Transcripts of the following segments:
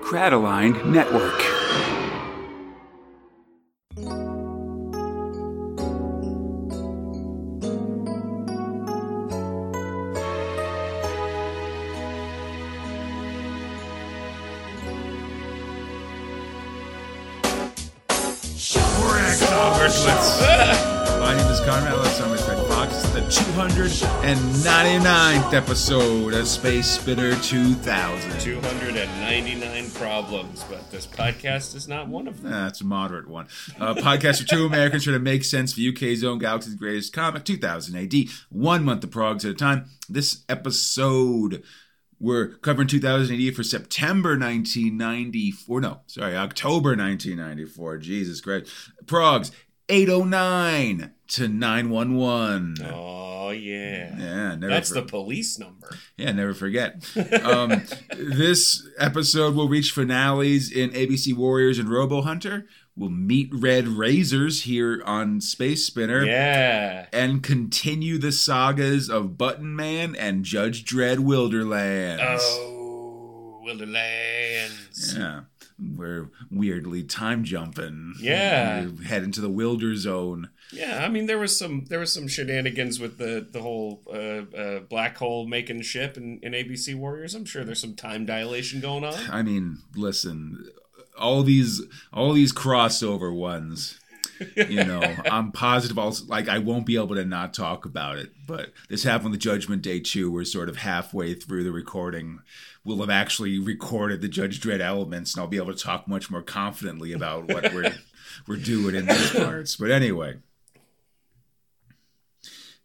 Cradeline Network. 299th episode of Space Spinner 2000. 299 problems, but this podcast is not one of them. That's a moderate one. Uh, podcast for two Americans trying to make sense for UK's own galaxy's greatest comic, 2000 AD, one month of progs at a time. This episode, we're covering 2000 AD for September 1994. No, sorry, October 1994. Jesus Christ. Progs, 809 to 911. Oh yeah, Yeah, never that's for- the police number. Yeah, never forget. Um, this episode will reach finales in ABC Warriors and Robo Hunter. We'll meet Red Razors here on Space Spinner. Yeah, And continue the sagas of Button Man and Judge Dredd Wilderlands. oh Wilderlands. Yeah. We're weirdly time jumping. Yeah. We head into the Wilder Zone. Yeah, I mean there was some there was some shenanigans with the the whole uh, uh, black hole making ship in, in ABC Warriors. I'm sure there's some time dilation going on. I mean, listen, all these all these crossover ones. You know, I'm positive. I'll like I won't be able to not talk about it. But this happened with Judgment Day two. We're sort of halfway through the recording. We'll have actually recorded the Judge Dredd elements, and I'll be able to talk much more confidently about what we're we're doing in these parts. But anyway,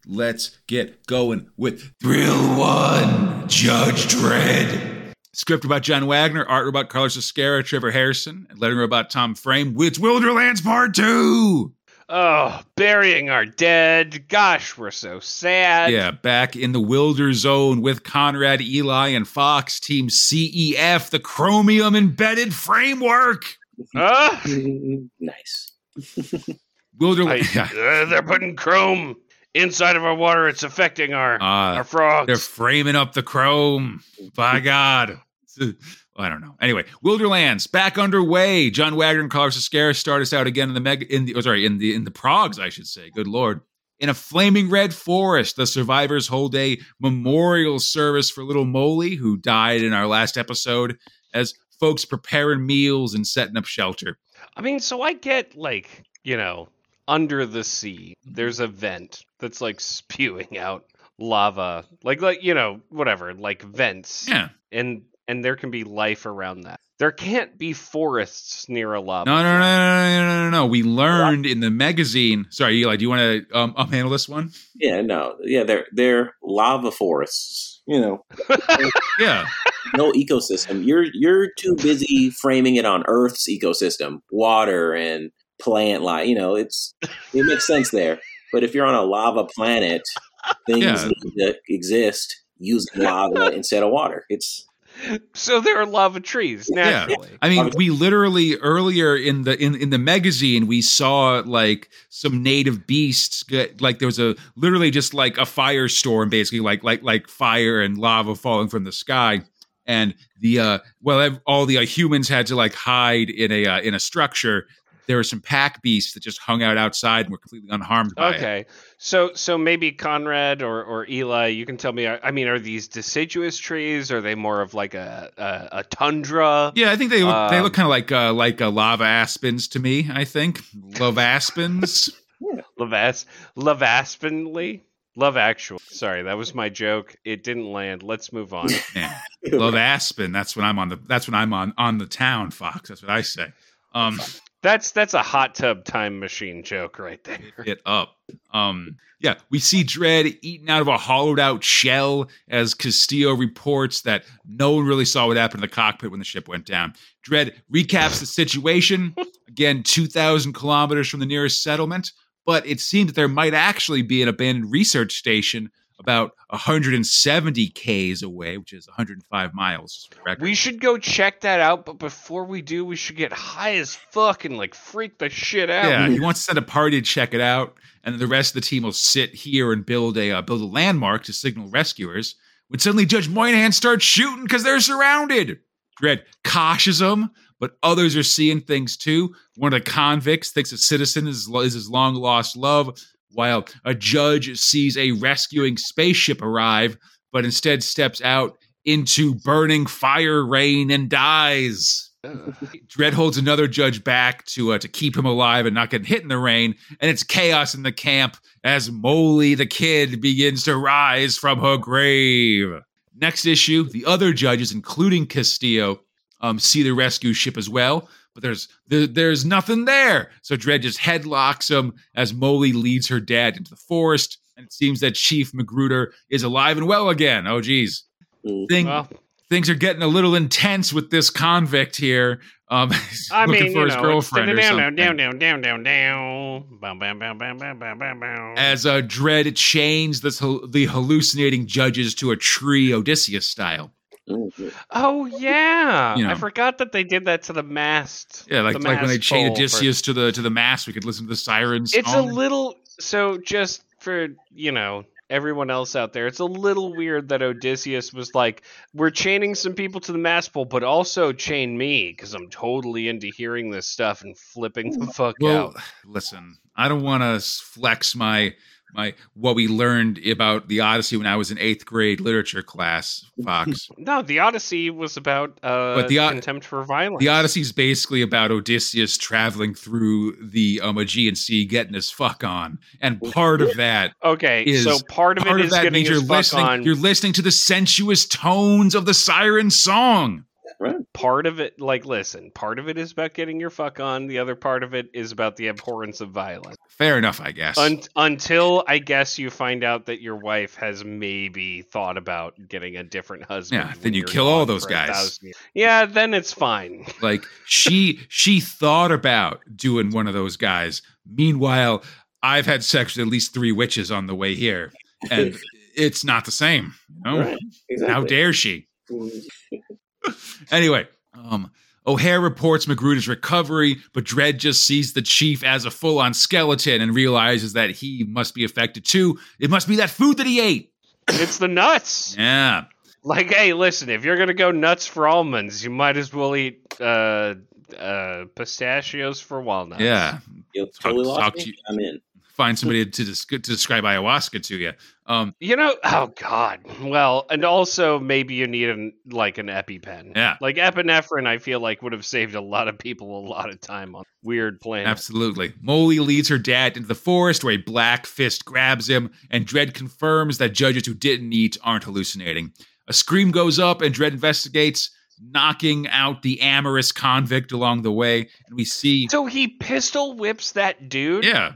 let's get going with Thrill One, Judge Dredd. Script about John Wagner, art about Carlos Ezquerra, Trevor Harrison, and lettering about Tom Frame. It's Wilderlands Part 2! Oh, burying our dead. Gosh, we're so sad. Yeah, back in the Wilder Zone with Conrad, Eli, and Fox, Team CEF, the Chromium Embedded Framework. Huh? nice. Wilderlands. I- uh, they're putting chrome inside of our water. It's affecting our Ah, our frogs. They're framing up the chrome. By God. I don't know. Anyway, Wilderlands back underway. John Wagner and Carlos Ezquerra start us out again in the mega in the oh, sorry in the in the progs, I should say. Good lord. In a flaming red forest, the survivors hold a memorial service for little Molly, who died in our last episode, as folks preparing meals and setting up shelter. I mean, so I get like you know under the sea. There's a vent that's like spewing out lava, like like you know whatever, like vents, Yeah. and and there can be life around that. There can't be forests near a lava. No, no, no, no, no, no, no, no. We learned in the magazine. Sorry, Eli, do you want to um, um handle this one? Yeah, no, yeah, they're they're lava forests. You know, Yeah. no ecosystem. You're you're too busy framing it on Earth's ecosystem, water and plant life. You know, it's it makes sense there. But if you're on a lava planet, things Yeah. need to exist using lava instead of water. It's So there are lava trees naturally. I mean, we literally earlier in the in, in the magazine we saw like some native beasts get like there was a literally just like a firestorm basically like like like fire and lava falling from the sky. And the uh well all the uh, humans had to like hide in a uh, in a structure there were some pack beasts that just hung out outside and were completely unharmed by it. Okay, so so maybe Conrad or, or Eli, you can tell me. I mean, are these deciduous trees? Are they more of like a a, a tundra? Yeah, I think they look they Um, look kind of like uh, like uh, lava aspens to me. I think love aspens. Lavas Lavaspenly? Love Actual. Sorry, that was my joke. It didn't land. Let's move on. Yeah. Love Aspen. That's when I'm on the. That's when I'm on on the town. Fox. That's what I say. Um, That's that's a hot tub time machine joke right there. it up. Um, yeah, we see Dredd eaten out of a hollowed out shell as Castillo reports that no one really saw what happened in the cockpit when the ship went down. Dredd recaps the situation again, two thousand kilometers from the nearest settlement, but it seemed that there might actually be an abandoned research station about 170 k's away, which is 105 miles. just for the record. We should go check that out, but before we do, we should get high as fuck and like freak the shit out. Yeah, he wants to send a party to check it out, and the rest of the team will sit here and build a uh, build a landmark to signal rescuers. When suddenly Judge Moynihan starts shooting because they're surrounded. Dredd cautions them, but others are seeing things too. One of the convicts thinks a citizen is, is his long lost love, while a judge sees a rescuing spaceship arrive, but instead steps out into burning fire rain and dies. Dredd holds another judge back to uh, to keep him alive and not get hit in the rain, and it's chaos in the camp as Molly the kid begins to rise from her grave. Next issue, the other judges, including Castillo, um, see the rescue ship as well, but there's there, there's nothing there. So Dredd just headlocks him as Molly leads her dad into the forest, and it seems that Chief Magruder is alive and well again. Oh, geez. Mm. Thing, Well, things are getting a little intense with this convict here. Um, he's I looking mean, for you his know, girlfriend or it's down, something. down, down, down, down, down, down. Bam, bam, bam, bam, bam, bam, bam, bam. As uh, Dredd chains this, the hallucinating judges to a tree, Odysseus style. Mhm. Oh yeah, You know. I forgot that they did that to the mast. Yeah, like the like when they chained chain pole for- Odysseus to the to the mast, we could listen to the sirens. It's a little so just for you know everyone else out there. It's a little weird that Odysseus was like, "We're chaining some people to the mast pole, but also chain me because I'm totally into hearing this stuff and flipping the fuck Well, out." listen, I don't want to flex my my what we learned about the Odyssey when I was in eighth grade literature class, Fox. No, the Odyssey was about uh, But the O- contempt for violence. the Odyssey is basically about Odysseus traveling through the um, Aegean Sea, getting his fuck on, and part of that, Okay, is- so part of part it of is that getting means you're listening. on. You're listening to the sensuous tones of the siren song. Right. part of it like listen part of it is about getting your fuck on the other part of it is about the abhorrence of violence Fair enough, I guess. Un- until i guess you find out that your wife has maybe thought about getting a different husband Yeah, then you kill all those guys. yeah then it's fine like she she thought about doing one of those guys meanwhile i've had sex with at least three witches on the way here and it's not the same you know? Right. Exactly. how dare she Mhm. Anyway um O'Hare reports Magruder's recovery, but Dredd just sees the chief as a full on skeleton and realizes that he must be affected too. It must be that food that he ate. it's the nuts Yeah. like hey listen if you're gonna go nuts for almonds you might as well eat uh uh pistachios for walnuts Yeah. You totally Talk- lost talk me? to you- I'm in. Find somebody to, des- to describe ayahuasca to you. Um, You know, oh god. Well, and also maybe you need an like an EpiPen. Yeah. Like epinephrine, I feel like would have saved a lot of people a lot of time on weird planets. Absolutely. Molly leads her dad into the forest where a black fist grabs him, and Dredd confirms that judges who didn't eat aren't hallucinating. A scream goes up, and Dredd investigates, knocking out the amorous convict along the way. And we see. So he pistol whips that dude, Yeah.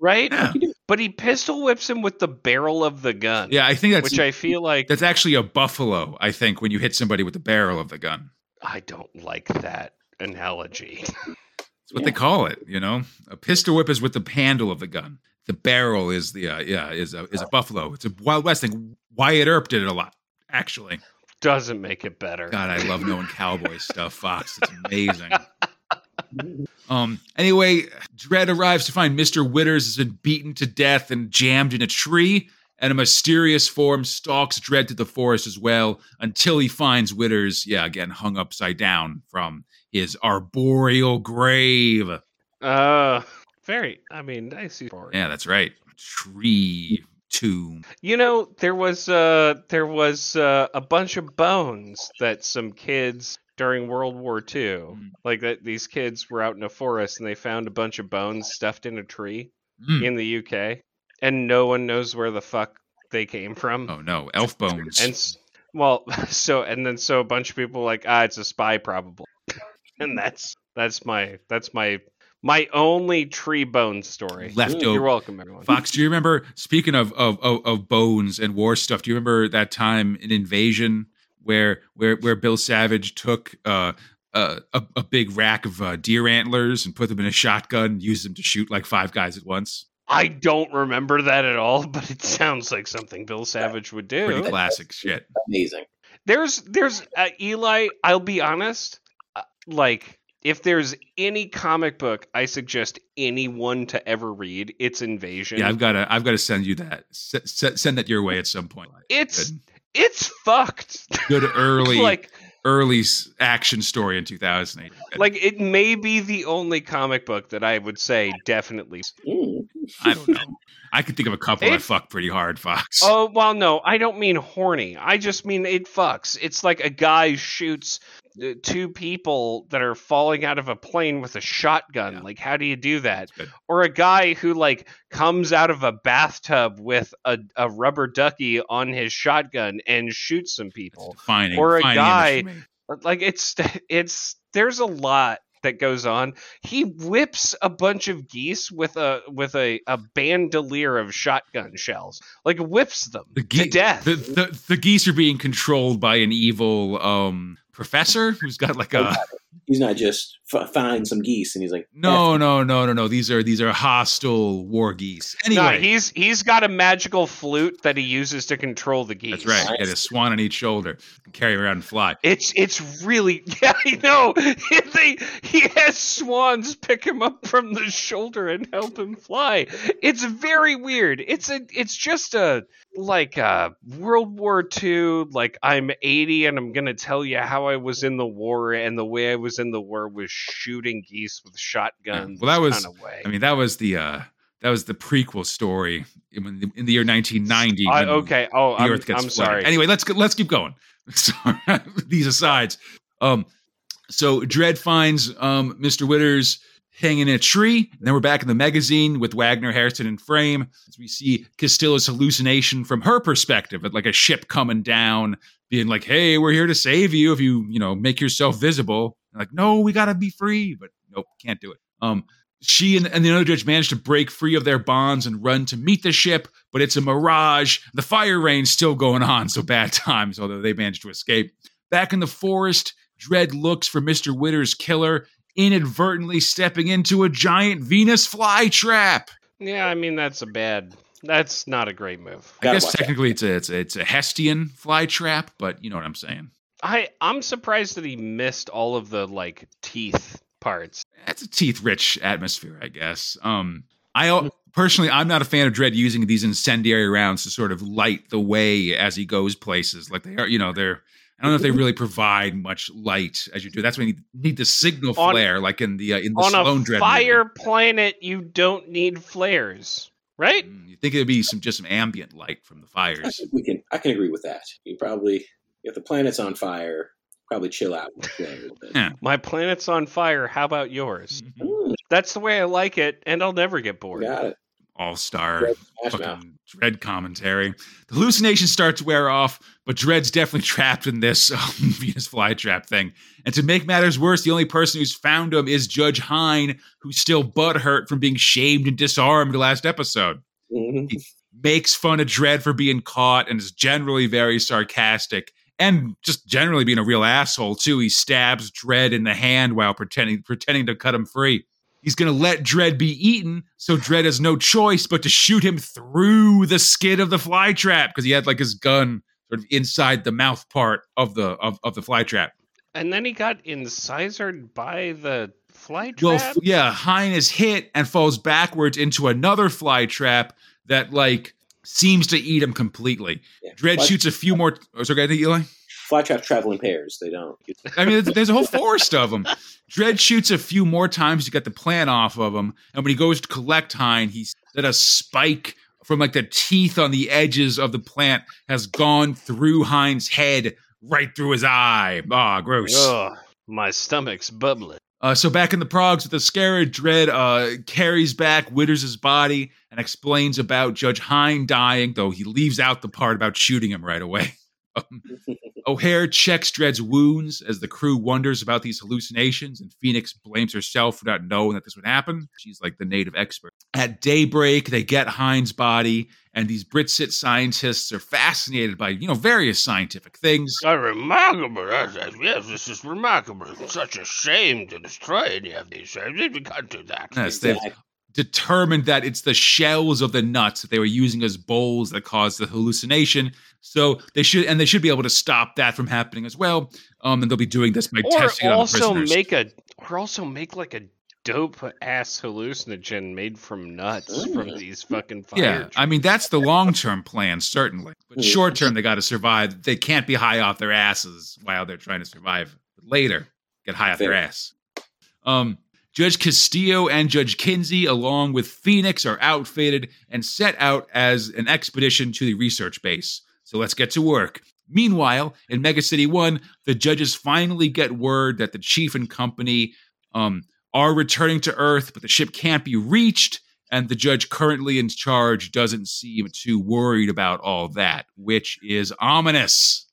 Right? Yeah. But he pistol whips him with the barrel of the gun. Yeah, I think that's. which I feel like that's actually a buffalo, I think, when you hit somebody with the barrel of the gun. I don't like that analogy. That's what they call it, you know? A pistol whip is with the handle of the gun. The barrel is the, uh, yeah, is a, is a buffalo. It's a Wild West thing. Wyatt Earp did it a lot, actually. Doesn't make it better. God, I love knowing cowboy stuff, Fox. It's amazing. Um. Anyway, Dredd arrives to find Mister Witters has been beaten to death and jammed in a tree, and a mysterious form stalks Dredd to the forest as well until he finds Witters, yeah, again hung upside down from his arboreal grave. Uh very I mean, I see. Yeah, that's right. Tree tomb. You know, there was uh there was uh, a bunch of bones that some kids during World War II, Mm. like that these kids were out in a forest and they found a bunch of bones stuffed in a tree Mm. in the UK, and no one knows where the fuck they came from. Oh no, elf bones. And well, so and then so a bunch of people like, ah, it's a spy probably, and that's that's my that's my my only tree bone story. Left You're welcome, everyone. Fox, do you remember? Speaking of, of of of bones and war stuff, do you remember that time in Invasion where where where Bill Savage took uh, a a a big rack of uh, deer antlers and put them in a shotgun, and used them to shoot like five guys at once? I don't remember that at all, but it sounds like something Bill Savage would Pretty do. classic shit. Amazing. There's, there's uh, Eli. I'll be honest. Uh, like, if there's any comic book I suggest anyone to ever read, it's Invasion. Yeah, I've got to I've got to send you that. S- s- send that your way at some point. It's Good, it's fucked. good early like, early action story in 2000 AD. Like it may be the only comic book that I would say definitely. I don't know. I could think of a couple that It- fuck pretty hard, Fox. Oh well, no, I don't mean horny. I just mean it fucks. It's like a guy shoots two people that are falling out of a plane with a shotgun. Yeah. Like, how do you do that? Or a guy who like comes out of a bathtub with a, a rubber ducky on his shotgun and shoots some people. Defining, or a guy- image for me. like it's it's there's a lot that goes on he whips a bunch of geese with a with a, a bandolier of shotgun shells like whips them The, to death the, the the geese are being controlled by an evil um professor who's got like a He's not just f- find some geese and he's like, no no no no no. These are these are hostile war geese. No anyway. he's he's got a magical flute that he uses to control the geese. that's right. He had a swan on each shoulder. Can carry around and fly. It's it's really yeah I know. They he has swans pick him up from the shoulder and help him fly. It's very weird. It's a it's just a like uh World War II like I'm 80 and I'm gonna tell you how I was in the war and the way I was in the war was shooting geese with shotguns. Well, that was- kind of way. i mean that was the uh that was the prequel story in, the- in the year 1990 I, when okay. Oh, the I'm, earth gets I'm flooded. sorry. Anyway, let's let's keep going. These asides. Um, so Dredd finds um Mr. Witters hanging in a tree, and then we're back in the magazine with Wagner, Harrison, and Frame as we see Castilla's hallucination from her perspective, at like a ship coming down, being like, "Hey, we're here to save you if you you know make yourself visible." And like, no, we gotta be free, but nope, can't do it. Um, she and, and the other judge manage to break free of their bonds and run to meet the ship, but it's a mirage. The fire rain's still going on, so bad times, although they managed to escape. Back in the forest, Dredd looks for Mr. Witter's killer, inadvertently stepping into a giant Venus flytrap. yeah, I mean that's a bad. That's not a great move. I Gotta guess watch out. technically it's a, it's a it's a Hestian flytrap, but you know what I'm saying. I I'm surprised that he missed all of the like teeth parts. That's a teeth-rich atmosphere, I guess. Um, I personally, I'm not a fan of Dredd using these incendiary rounds to sort of light the way as he goes places. Like they are, you know, they're. I don't know if they really provide much light as you do. That's when you need the signal On- flare, like in the uh, in the On Sloan a Dredd fire movie. planet, you don't need flares, right? Mm, You think it'd be some just some ambient light from the fires? we can. I can agree with that. You probably, if the planet's on fire, probably chill out with a little bit. Yeah. My planet's on fire. How about yours? Mm, That's the way I like it, and I'll never get bored. got it. All star Dread Smash Mouth. fucking Dread commentary. The hallucinations start to wear off, but Dredd's definitely trapped in this um, Venus flytrap thing. And to make matters worse, the only person who's found him is Judge Hine, who's still butthurt from being shamed and disarmed last episode. Mhm. Makes fun of Dredd for being caught and is generally very sarcastic. And just generally being a real asshole too. He stabs Dredd in the hand while pretending pretending to cut him free. He's going to let Dredd be eaten, so Dredd has no choice but to shoot him through the skin of the flytrap because he had like his gun sort of inside the mouth part of the of, of the flytrap. And then he got incisored by the fly trap. Well, yeah, Hine is hit and falls backwards into another flytrap that like seems to eat him completely. Yeah. Dredd Fly- shoots a few more. Oh, sorry, I think Eli. Flytraps travel in pairs. They don't. I mean, there's, there's a whole forest of them. Dredd shoots a few more times to get the plant off of him, and when he goes to collect Hine, he's that a spike from like the teeth on the edges of the plant has gone through Hine's head, right through his eye. Ah, gross. Ugh, my stomach's bubbling. Uh, so back in the progs with the scarab, Dredd uh, carries back Witters' body and explains about Judge Hine dying, though he leaves out the part about shooting him right away. Um, O'Hare checks Dredd's wounds as the crew wonders about these hallucinations, and Phoenix blames herself for not knowing that this would happen. She's like the native expert. At daybreak, they get Hine's body, and these Brit-Cit scientists are fascinated by, you know, various scientific things. Uh, remarkable. Yes, this is remarkable. It's such a shame to destroy any of these. We can't do that. Yes, they've. Determined that it's the shells of the nuts that they were using as bowls that caused the hallucination. So they should, and they should be able to stop that from happening as well. Um, and they'll be doing this by Or testing it on the also make a, or also make like a dope ass hallucinogen made from nuts from these fucking fire. Yeah, I mean that's the long term plan, certainly. But Mm. short term, they got to survive. They can't be high off their asses while they're trying to survive. But later, get high off their ass. Um, Judge Castillo and Judge Kinsey, along with Phoenix, are outfitted and set out as an expedition to the research base. So let's get to work. Meanwhile, in Mega City One, the judges finally get word that the chief and company um, are returning to Earth, but the ship can't be reached and the judge currently in charge doesn't seem too worried about all that, which is ominous.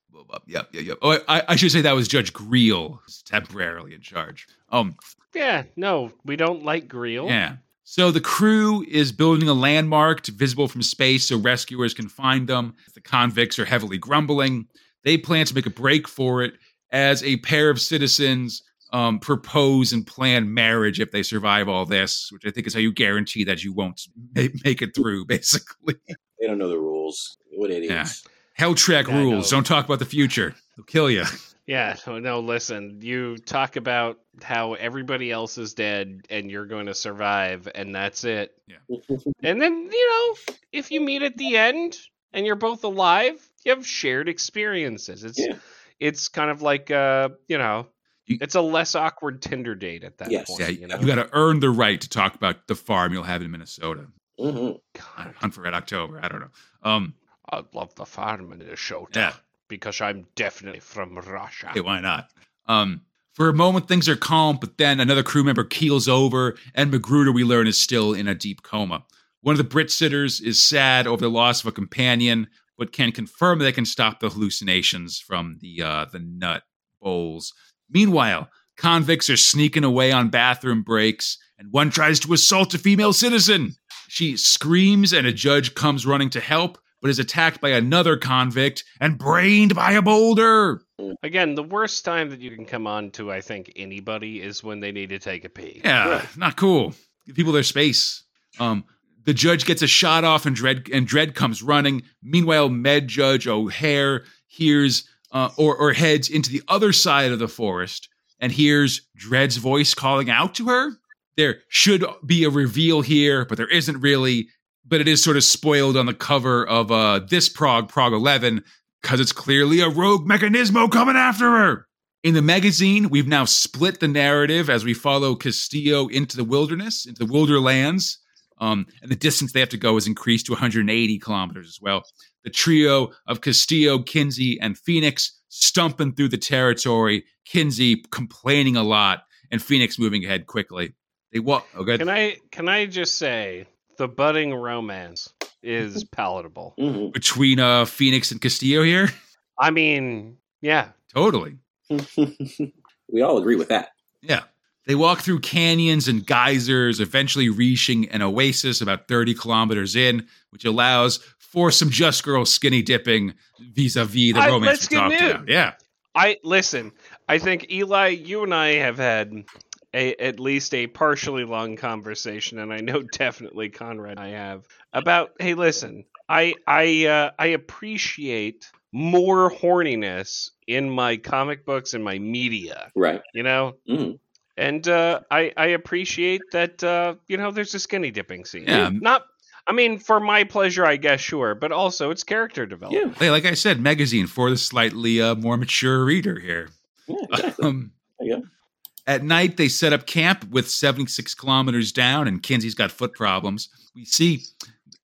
Yep, yep, yep. Oh, I, I should say that was Judge Greel who's temporarily in charge. Um, yeah, no, we don't like Greel. yeah. So the crew is building a landmark visible from space so rescuers can find them. The convicts are heavily grumbling. They plan to make a break for it as a pair of citizens um, propose and plan marriage if they survive all this, which I think is how you guarantee that you won't ma- make it through, basically. They don't know the rules. What idiots. Hell Trek Yeah, rules. know. Don't talk about the future. They'll kill you. Yeah, no, no, listen, you talk about how everybody else is dead and you're going to survive, and that's it. Yeah. and then, you know, if you meet at the end and you're both alive, you have shared experiences. It's Yeah. it's kind of like uh, you know, You- it's a less awkward Tinder date at that Yes. point. Yeah, you know, you got to earn the right to talk about the farm you'll have in Minnesota. Mhm. God, Hunt for Red October. I don't know. Um, I love the farm in Minnesota Yeah. because I'm definitely from Russia. Hey, why not? Um, for a moment, things are calm, but then another crew member keels over, and Magruder, we learn, is still in a deep coma. One of the Brit sitters is sad over the loss of a companion, but can confirm they can stop the hallucinations from the uh, the nut bowls. Meanwhile, convicts are sneaking away on bathroom breaks, and one tries to assault a female citizen. She screams, and a judge comes running to help, but is attacked by another convict and brained by a boulder. Again, the worst time that you can come on to, I think, anybody is when they need to take a pee. Yeah, Yeah. not cool. Give people their space. Um, the judge gets a shot off, and Dredd and Dredd comes running. Meanwhile, Med Judge O'Hare hears uh, or or heads into the other side of the forest and hears Dredd's voice calling out to her. There should be a reveal here, but there isn't really. But it is sort of spoiled on the cover of uh, this Prog Prog Eleven because it's clearly a rogue mechanismo coming after her. In the magazine, we've now split the narrative as we follow Castillo into the wilderness, into the wilderlands. Um, and the distance they have to go is increased to 180 kilometers as well. The trio of Castillo, Kinsey, and Phoenix stumping through the territory. Kinsey complaining a lot, and Phoenix moving ahead quickly. They walk. Oh, good. Can I can I just say the budding romance is palatable. Mhm. Between uh, Phoenix and Castillo here, I mean, yeah, totally. we all agree with that. Yeah. They walk through canyons and geysers, eventually reaching an oasis about 30 kilometers in, which allows for some just girl skinny dipping vis-a-vis the I- romance let's we get talked about. Yeah. I listen. I think Eli, you and I have had a at least a partially long conversation, and I know definitely Conrad and I have about. Hey, listen. I I uh, I appreciate more horniness in my comic books and my media. Right. You know, Mhm. and uh, I I appreciate that. Uh, you know, there's a skinny dipping scene. Yeah. Not. I mean, for my pleasure, I guess, sure, but also it's character development. Yeah. Hey, like I said, magazine for the slightly uh, more mature reader here. Yeah. Exactly. Um, There you go. At night, they set up camp with 76 kilometers down, and Kinsey's got foot problems. We see,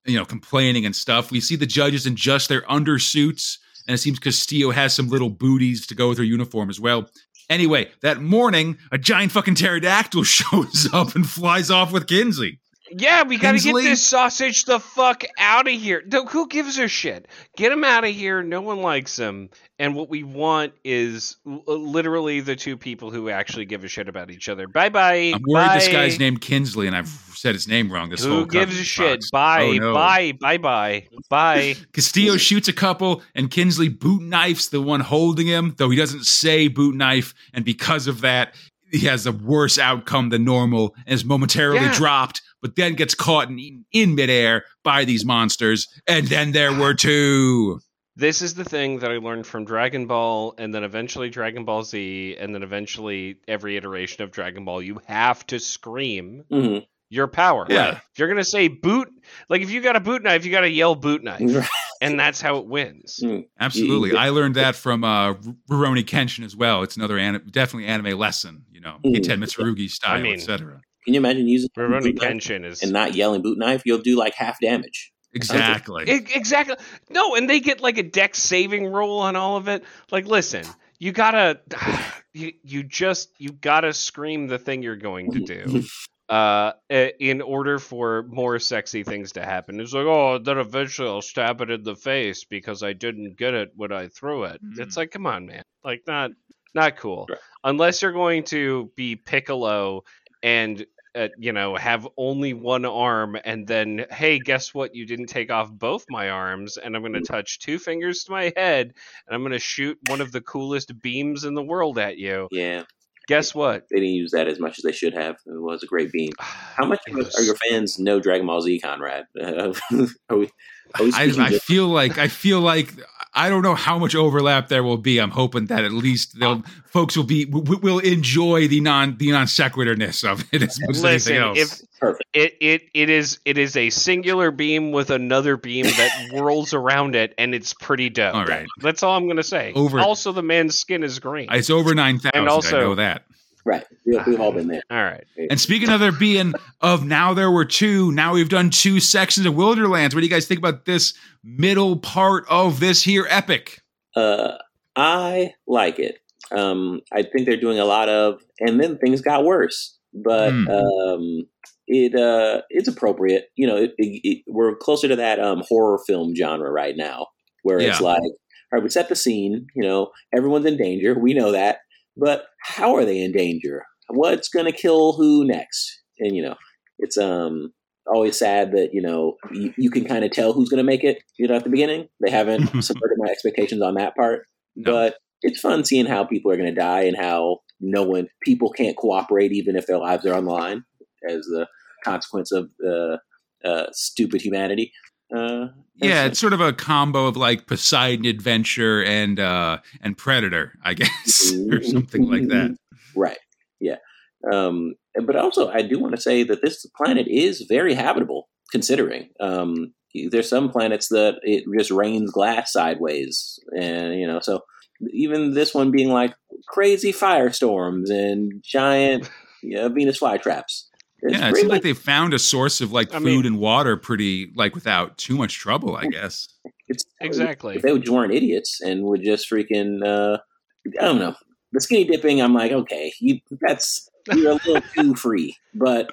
you know, complaining and stuff. We see the judges in just their undersuits, and it seems Castillo has some little booties to go with her uniform as well. Anyway, that morning, a giant fucking pterodactyl shows up and flies off with Kinsey. Yeah, we gotta Kingsley? get this sausage the fuck out of here. No, who gives a shit? Get him out of here. No one likes him. And what we want is uh, literally the two people who actually give a shit about each other. Bye bye. I'm worried this guy's named Kinsley, and I've said his name wrong this whole time. Who gives a shit? Bye. Oh, no. Bye. Bye. Bye. Bye. Castillo shoots a couple, and Kinsley boot knifes the one holding him, though he doesn't say boot knife, and because of that, he has a worse outcome than normal and is momentarily Yeah. dropped, but then gets caught and eaten in midair by these monsters. And then there were two. this is the thing that I learned from Dragon Ball, and then eventually Dragon Ball Z, and then eventually every iteration of Dragon Ball. You have to scream Mhm. your power. Yeah. If you're gonna say boot, like if you got a boot knife, you got to yell boot knife, and that's how it wins. Absolutely. I learned that from uh, Rurouni Kenshin as well. It's another anim- definitely anime lesson, you know, Mm. Keiten Mitsurugi style, I mean- etc. Can you imagine using Rurouni boot knife Kenshin is and not yelling boot knife? You'll do like half damage. Exactly. Exactly. No, and they get like a deck saving roll on all of it. Like, listen, you gotta, you, you just, you gotta scream the thing you're going to do. Uh, in order for more sexy things to happen, it's like, oh, then eventually I'll stab it in the face because I didn't get it when I threw it. It's Mm. like, come on, man, like not, not cool. Right. Unless you're going to be Piccolo and uh, you know, have only one arm, and then, hey, guess what? You didn't take off both my arms, and I'm going to touch two fingers to my head, and I'm going to shoot one of the coolest beams in the world at you. Yeah, Guess what? they didn't use that as much as they should have. It was a great beam. How much are your fans know Dragon Ball Z, Conrad? Uh, are we? Are we I, I feel like I feel like I don't know how much overlap there will be. I'm hoping that at least they'll folks will be w- will enjoy the non the non sequiturness of it as much as Listen, anything else. if it, it it is it is a singular beam with another beam that whirls around it, and it's pretty dope. All right. That's all I'm going to say. Over- Also, the man's skin is green. it's over nine thousand. And also- I know that. Right. We, we've all been there. all right. And speaking of there being of now there were two, now we've done two sections of Wilderlands. What do you guys think about this middle part of this here epic? Uh, I like it. Um, I think they're doing a lot of, and then things got worse. But Hmm. um, it uh, it's appropriate. You know, it, it, it, we're closer to that um, horror film genre right now, where it's like, all right, we set the scene. You know, everyone's in danger. We know that, but how are they in danger? What's going to kill who next? And you know, it's um always sad that you know you, you can kind of tell who's going to make it. You know, at the beginning, they haven't subverted my expectations on that part. No. But it's fun seeing how people are going to die and how no one, people can't cooperate even if their lives are on the line as the consequence of uh, uh, stupid humanity. Uh, Yeah, it's sort of a combo of like Poseidon Adventure and uh and Predator, I guess, or something like that. Right. Yeah. Um, but also, I do want to say that this planet is very habitable, considering. Um, there's some planets that it just rains glass sideways, and you know, so even this one being like crazy firestorms and giant you know, Venus flytraps. It's Yeah, it pretty seems like they found a source of like I food mean- and water pretty like without too much trouble, I guess. it's Exactly. If they just weren't idiots and would just freaking, uh, I don't know. The skinny dipping, I'm like, okay, you, that's you're a little too free, but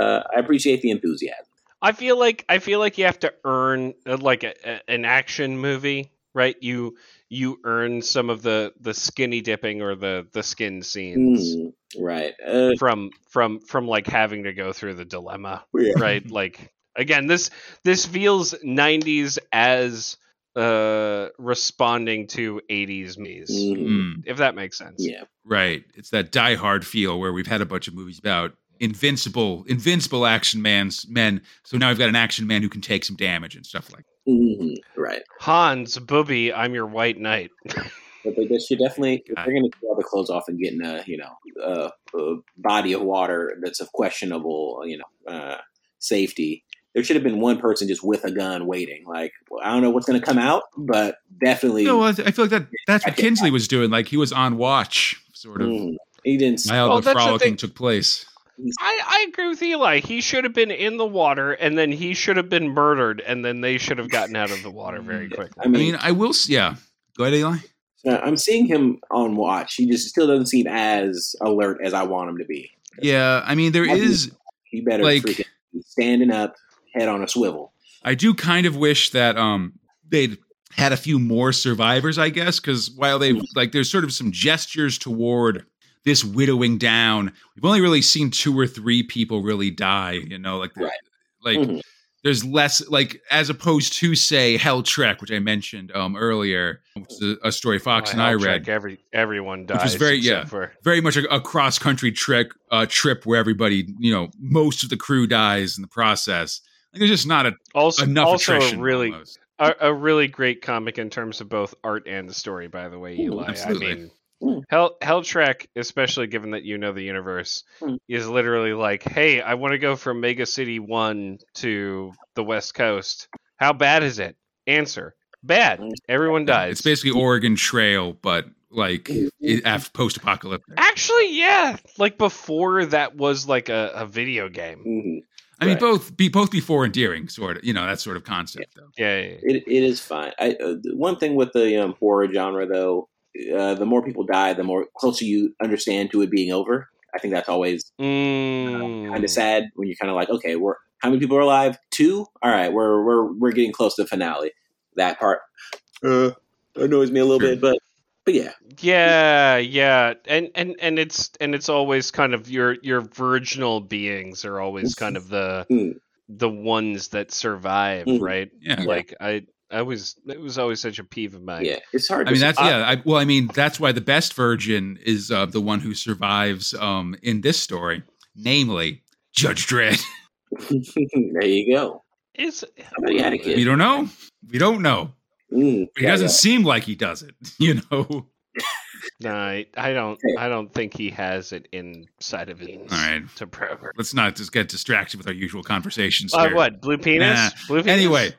uh, I appreciate the enthusiasm. I feel like I feel like you have to earn uh, like a, a, an action movie, right? You you earn some of the the skinny dipping or the the skin scenes Mm, right. Uh, from from from like having to go through the dilemma, yeah. right? like again, this this feels 90s as uh responding to 80s me's, Mhm. Mm, if that makes sense. Yeah. right. It's that Die Hard feel where we've had a bunch of movies about invincible, invincible action man's men. So now we've got an action man who can take some damage and stuff like. Mhm, Right. Hans, Booby, I'm your white knight. But they, they should definitely, if they're going to take all the clothes off and get in a, you know, uh, a body of water that's of questionable, you know, uh, safety, there should have been one person just with a gun waiting. Like, well, I don't know what's going to come out, but definitely. No, I, I feel like that that's what Kinsley was doing. Like he was on watch, sort of. Mm, he didn't. While Well, the frolicking took place. I, I agree with Eli. He should have been in the water, and then he should have been murdered, and then they should have gotten out of the water very quickly. I I mean, mean, I will. Yeah, go ahead, Eli. uh, I'm seeing him on watch. He just still doesn't seem as alert as I want him to be. Yeah, I mean, there I is. He better Like- freaking be standing up, head on a swivel. I do kind of wish that um they'd had a few more survivors, I guess, because while they like there's sort of some gestures toward this widowing down, we've only really seen two or three people really die, you know, like Right. like Mhm. there's less like as opposed to say Hell Trek, which I mentioned um earlier, which is a, a story Fox and I Hell read. Trek, every everyone dies. was very- yeah. For, very much a, a cross country trek uh, trip where everybody, you know, most of the crew dies in the process. Like there's just not a, also, enough also attrition. really almost. a, a really great comic in terms of both art and the story. By the way, Ooh, Eli. absolutely. I mean, Mm. Hell Hell Trek, especially given that you know the universe, Mm. is literally like, hey, I want to go from Mega City One to the West Coast. How bad is it? Answer: Bad. Mm. Everyone dies. It's basically Oregon Trail, but like after post-apocalyptic. Actually, yeah. Like before that was like a, a video game. Mhm. I mean, both be both before endearing, sort of. You know, that sort of concept, though. Yeah. yeah, yeah. It, it is fine. I, uh, one thing with the um, horror genre, though, uh, the more people die, the more closer you understand to it being over. I think that's always Mm. kind of sad when you're kind of like, okay, we're how many people are alive? Two. All right, we're we're we're getting close to the finale. That part uh, annoys me a little bit, but but yeah, Yeah, yeah, and and and it's and it's always kind of your your virginal beings are always kind of the Hmm. the ones that survive, Hmm. right? Yeah. Like I I was it was always such a peeve of mine. yeah, it's hard. I mean, to that's yeah. I, well, I mean, that's why the best virgin is uh, the one who survives um, in this story, namely Judge Dredd. there you go. It's Somebody had a kid. We don't know. We don't know. Mm, He yeah, doesn't yeah. seem like he does it. You know. no, I, I don't I don't think he has it inside of him All right. to prove it. Let's not just get distracted with our usual conversations. Uh, here. what blue penis? Nah. Blue penis? Anyway,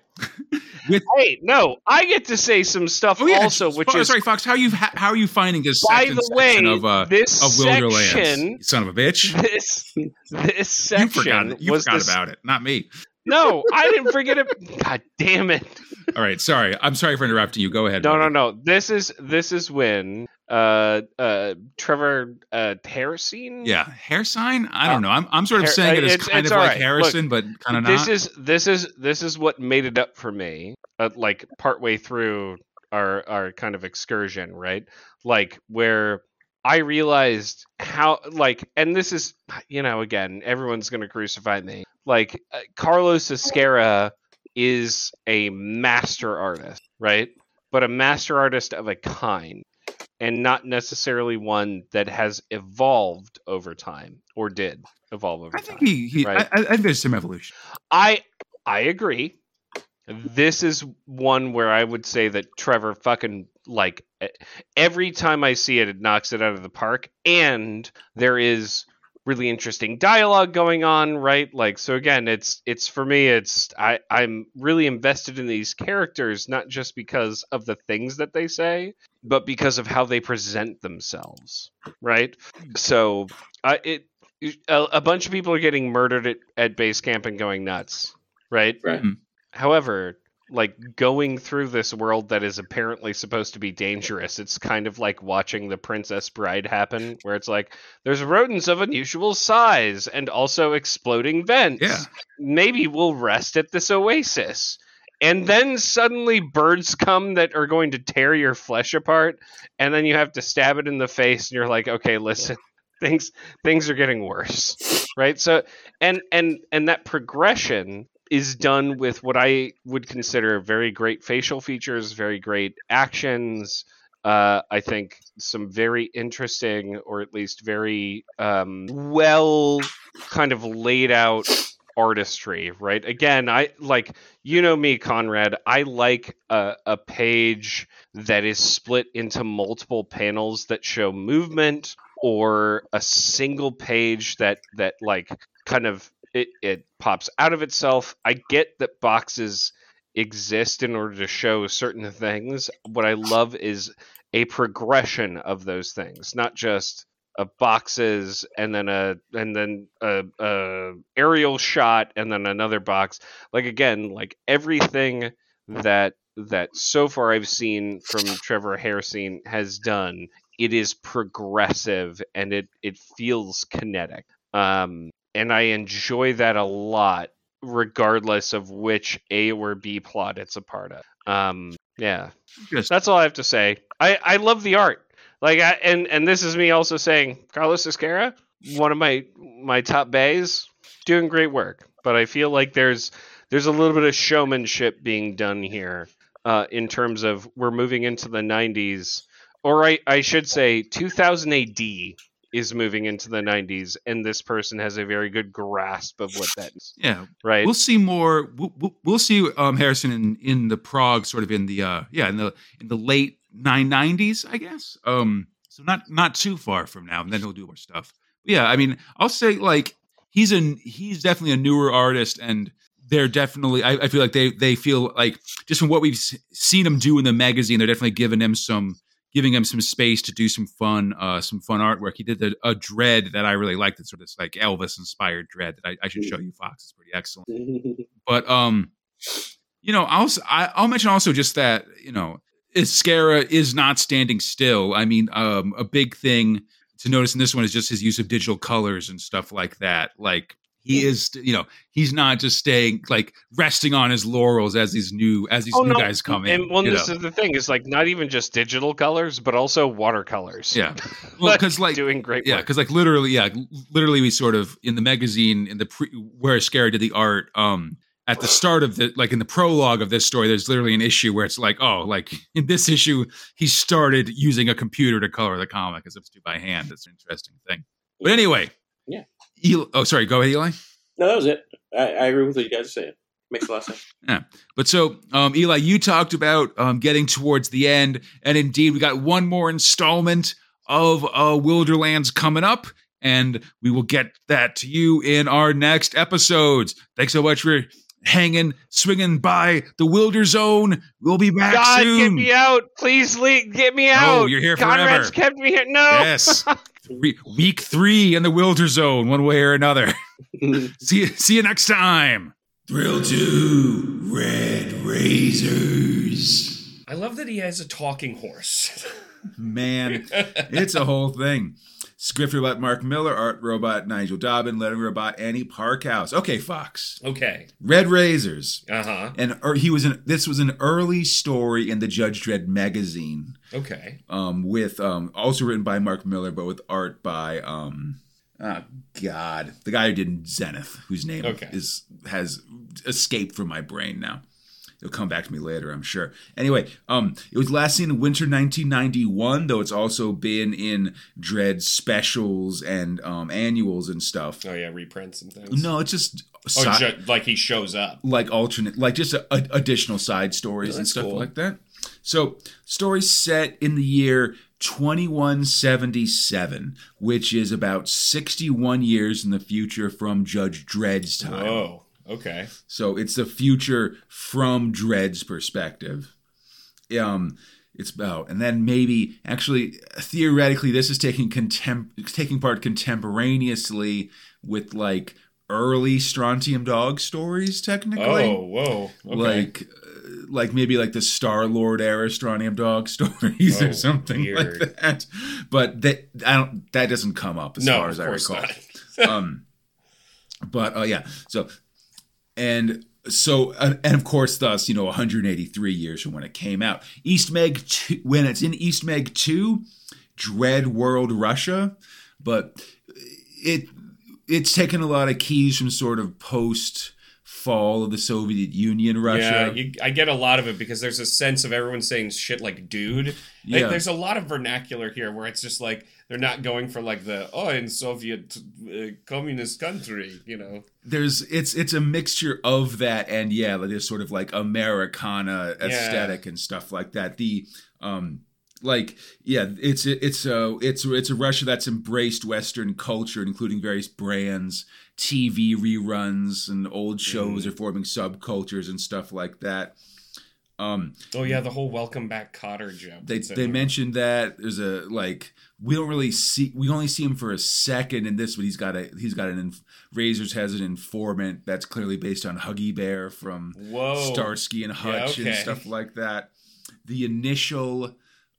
with hey, no, I get to say some stuff oh yeah, also, which Fo- is sorry, Fox. How you how are you finding this by the way, of uh, this of section You son of a bitch. this this You section forgot. You was forgot the about it, not me. No, I didn't forget it. God damn it! All right, sorry. I'm sorry for interrupting you. Go ahead. No, no, no. This is this is when uh uh Trevor uh Harrison. Yeah, hair sign. I don't know. I'm I'm sort of Hair- saying it uh, as kind of like right. Harrison, but kind of not This not. is this is this is what made it up for me. Uh, like partway through our our kind of excursion, right? Like where I realized how like, and this is you know again everyone's gonna crucify me. Like uh, Carlos Ezquerra is a master artist, right? But a master artist of a kind, and not necessarily one that has evolved over time or did evolve over I time. think he. he Right. I, I think there's some evolution. I I agree. This is one where I would say that Trevor fucking like every time I see it, it knocks it out of the park, and there is really interesting dialogue going on, right? Like so again, it's it's for me, it's I I'm really invested in these characters not just because of the things that they say, but because of how they present themselves, right? So I it a, a bunch of people are getting murdered at, at base camp and going nuts, right? Right. Mhm. However, like going through this world that is apparently supposed to be dangerous, it's kind of like watching the Princess Bride happen, where it's like there's rodents of unusual size and also exploding vents. Yeah. Maybe we'll rest at this oasis. And then suddenly birds come that are going to tear your flesh apart, and then you have to stab it in the face, and you're like, okay, listen, things things are getting worse. Right? So and and and that progression is done with what I would consider very great facial features, very great actions. Uh, I think some very interesting, or at least very um, well kind of laid out artistry. Right? Again, I like you know me, Conrad. I like a, a page that is split into multiple panels that show movement, or a single page that that like kind of it, it pops out of itself. I get that boxes exist in order to show certain things. What I love is a progression of those things, not just a boxes and then a and then a, a aerial shot and then another box. Like again, like everything that that so far I've seen from Trevor Harrison has done, it is progressive and it it feels kinetic. Um, and I enjoy that a lot, regardless of which A or B plot it's a part of. Um, yeah, Just that's all I have to say. I I love the art. Like, I, and and this is me also saying Carlos Ezquerra, one of my my top bays, doing great work. But I feel like there's there's a little bit of showmanship being done here uh, in terms of we're moving into the 90s, or I, I should say 2000 AD is moving into the 90s and this person has a very good grasp of what that is Yeah, right we'll see more. We'll, we'll, see um, Harrison in, in the Prog, sort of in the uh, yeah, in the in the late nine nineties, I guess. Um, so not not too far from now, and then he'll do more stuff. But yeah, I mean, I'll say like he's an he's definitely a newer artist, and they're definitely. I, I feel like they they feel like just from what we've s- seen him do in the magazine, they're definitely giving him some giving him some space to do some fun uh some fun artwork. He did the, a dread that i really liked. It's sort of like elvis inspired dread that I, I should show you fox. It's pretty excellent. But um you know i'll I, i'll mention also just that you know Ezquerra is not standing still. I mean um a big thing to notice in this one is just his use of digital colors and stuff like that. Like he is you know he's not just staying like resting on his laurels as these new as these Oh, new no, guys come in and well this know. is the thing is like not even just digital colors but also watercolors. Yeah. Well because like doing great yeah because like literally yeah literally we sort of in the magazine in the pre where Ezquerra did the art um at the start of the like in the prologue of this story there's literally an issue where it's like oh like in this issue he started using a computer to color the comic as opposed to by hand. It's an interesting thing. But anyway Yeah. Eli, oh sorry go ahead Eli no, that was it. I, I agree with what you guys are saying. Makes a lot of sense. Yeah. But so, um, Eli, you talked about um, getting towards the end, and indeed, we got one more installment of uh, Wilderlands coming up, and we will get that to you in our next episodes. Thanks so much for hanging, swinging by the Wilder Zone. We'll be back God, soon. get me out! Please, leave, get me out! Oh, you're here Conrad's forever. kept me here. No, Yes, Three, week three in the Wilder Zone, one way or another. see you, see you next time. Thrill two, Red Razors. I love that he has a talking horse. Man, it's a whole thing. Script robot Mark Millar, art robot Nigel Dobbyn, lettering robot Annie Parkhouse. Okay, Fox. okay. Red Razors. Uh huh. And er, he was an, this was an early story in the Judge Dredd magazine, Okay. um, with um, also written by Mark Millar, but with art by um, oh God, the guy who did Zenith, whose name Okay. is has escaped from my brain now. It'll come back to me later, I'm sure. Anyway, um, it was last seen in winter 1991, though it's also been in Dredd specials and um, annuals and stuff. Oh yeah, reprints and things. No, it's just Oh, like he shows up. like alternate, like just a, a- additional side stories Oh, and stuff cool. like that. So, stories set in the year 2177, which is about 61 years in the future from Judge Dredd's time. Whoa. Okay. So it's the future from Dredd's perspective. Um, it's about, and then maybe actually theoretically, this is taking contem- taking part contemporaneously with like early Strontium Dog stories, technically. Oh, whoa. Okay. Like, uh, like maybe like the Star Lord era Strontium Dog stories Oh, or something weird. like that. But that I don't. That doesn't come up as no, far as I recall um but uh yeah so and so uh, and of course thus you know 183 years from when it came out. East meg 2 when it's in east meg 2 Dredd world russia. But it it's taken a lot of keys from sort of post fall of the soviet union russia Yeah, you, I get a lot of it because there's a sense of everyone saying shit like "dude." Like, Yeah. there's a lot of vernacular here where it's just like they're not going for like the "oh in Soviet uh, communist country," you know. there's it's it's a mixture of that and yeah like this sort of like americana aesthetic and stuff like that the um like yeah it's it's a it's it's a russia that's embraced western culture including various brands tv reruns and old shows are forming subcultures and stuff like that um Oh yeah, the whole "Welcome Back, Kotter" joke. they they mentioned that there's a like we don't really see we only see him for a second in this but he's got a he's got an razors has an informant that's clearly based on huggy bear from Whoa. starsky and hutch Yeah, and stuff like that the initial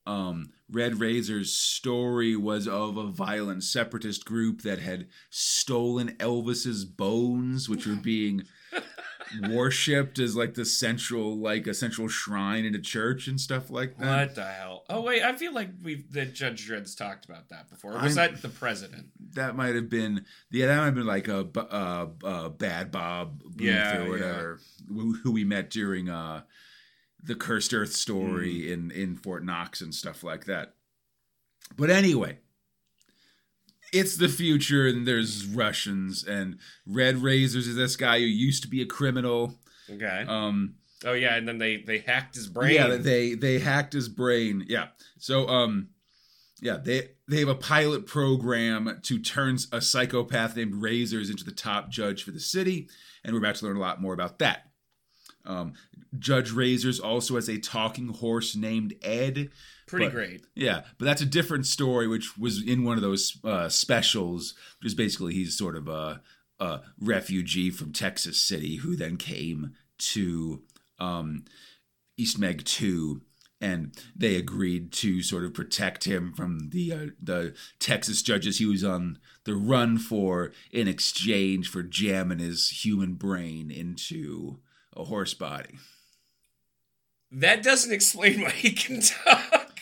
um red razor's story was of a violent separatist group that had stolen elvis's bones which were being worshipped as like the central like a central shrine in a church and stuff like that What the hell? Oh wait, I feel like we've that Judge Dredd's talked about that before. Or was I'm- that the president? that might have been yeah that might have been like a, bu- uh, uh, bad bob Booth Yeah, or whatever who, who we met during uh the cursed earth story Hmm. in in fort knox and stuff like that but anyway it's the future, and there's Russians, and Red Razors is this guy who used to be a criminal. Okay. Um, oh yeah, and then they they hacked his brain. Yeah, they they hacked his brain. Yeah. So um yeah, they they have a pilot program to turn a psychopath named Razors into the top judge for the city, and we're about to learn a lot more about that. Um, judge Razors also has a talking horse named Ed. Pretty but- great. Yeah, but that's a different story, which was in one of those uh, specials. Which is basically he's sort of a, a refugee from Texas City who then came to um, East Meg Two, and they agreed to sort of protect him from the uh, the Texas judges he was on the run for in exchange for jamming his human brain into a horse body. That doesn't explain why he can talk.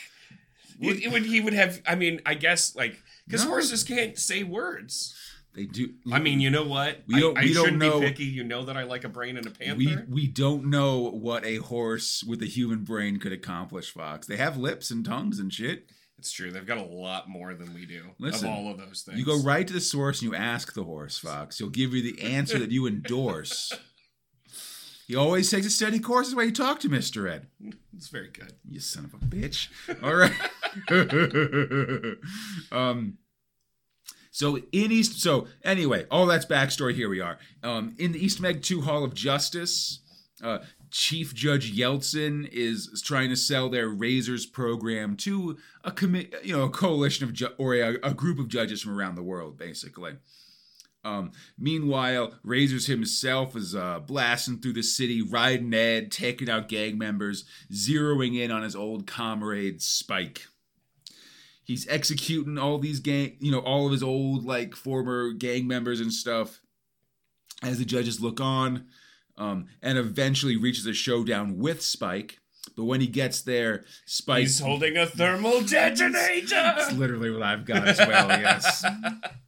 It, it would he would have? I mean, I guess like because No. horses can't say words. They do. I mean, you know what? We I- don't- I, we don't know- be picky. You know that I like a brain and a panther. we we don't know what a horse with a human brain could accomplish, Fox. They have lips and tongues and shit. it's true. They've got a lot more than we do Listen, of all of those things. You go right to the source and you ask the horse, Fox. He'll give you the answer that you endorse. He always takes a steady course. Is why you talk to Mister Ed. It's very good. You son of a bitch. All right. um. So in East. So anyway, all that's backstory. Here we are. Um, in the East Meg Two Hall of Justice, uh, Chief Judge Yeltsin is trying to sell their Razors program to a commit, you know, a coalition of ju- or a, a group of judges from around the world, basically. Um, meanwhile, Razors himself is uh, blasting through the city, riding Ed, taking out gang members, zeroing in on his old comrade Spike. He's executing all these gang, you know, all of his old like former gang members and stuff. As the judges look on, um, and eventually reaches a showdown with Spike. But when he gets there, Spike He's holding a thermal detonator. that's literally what I've got as well, yes.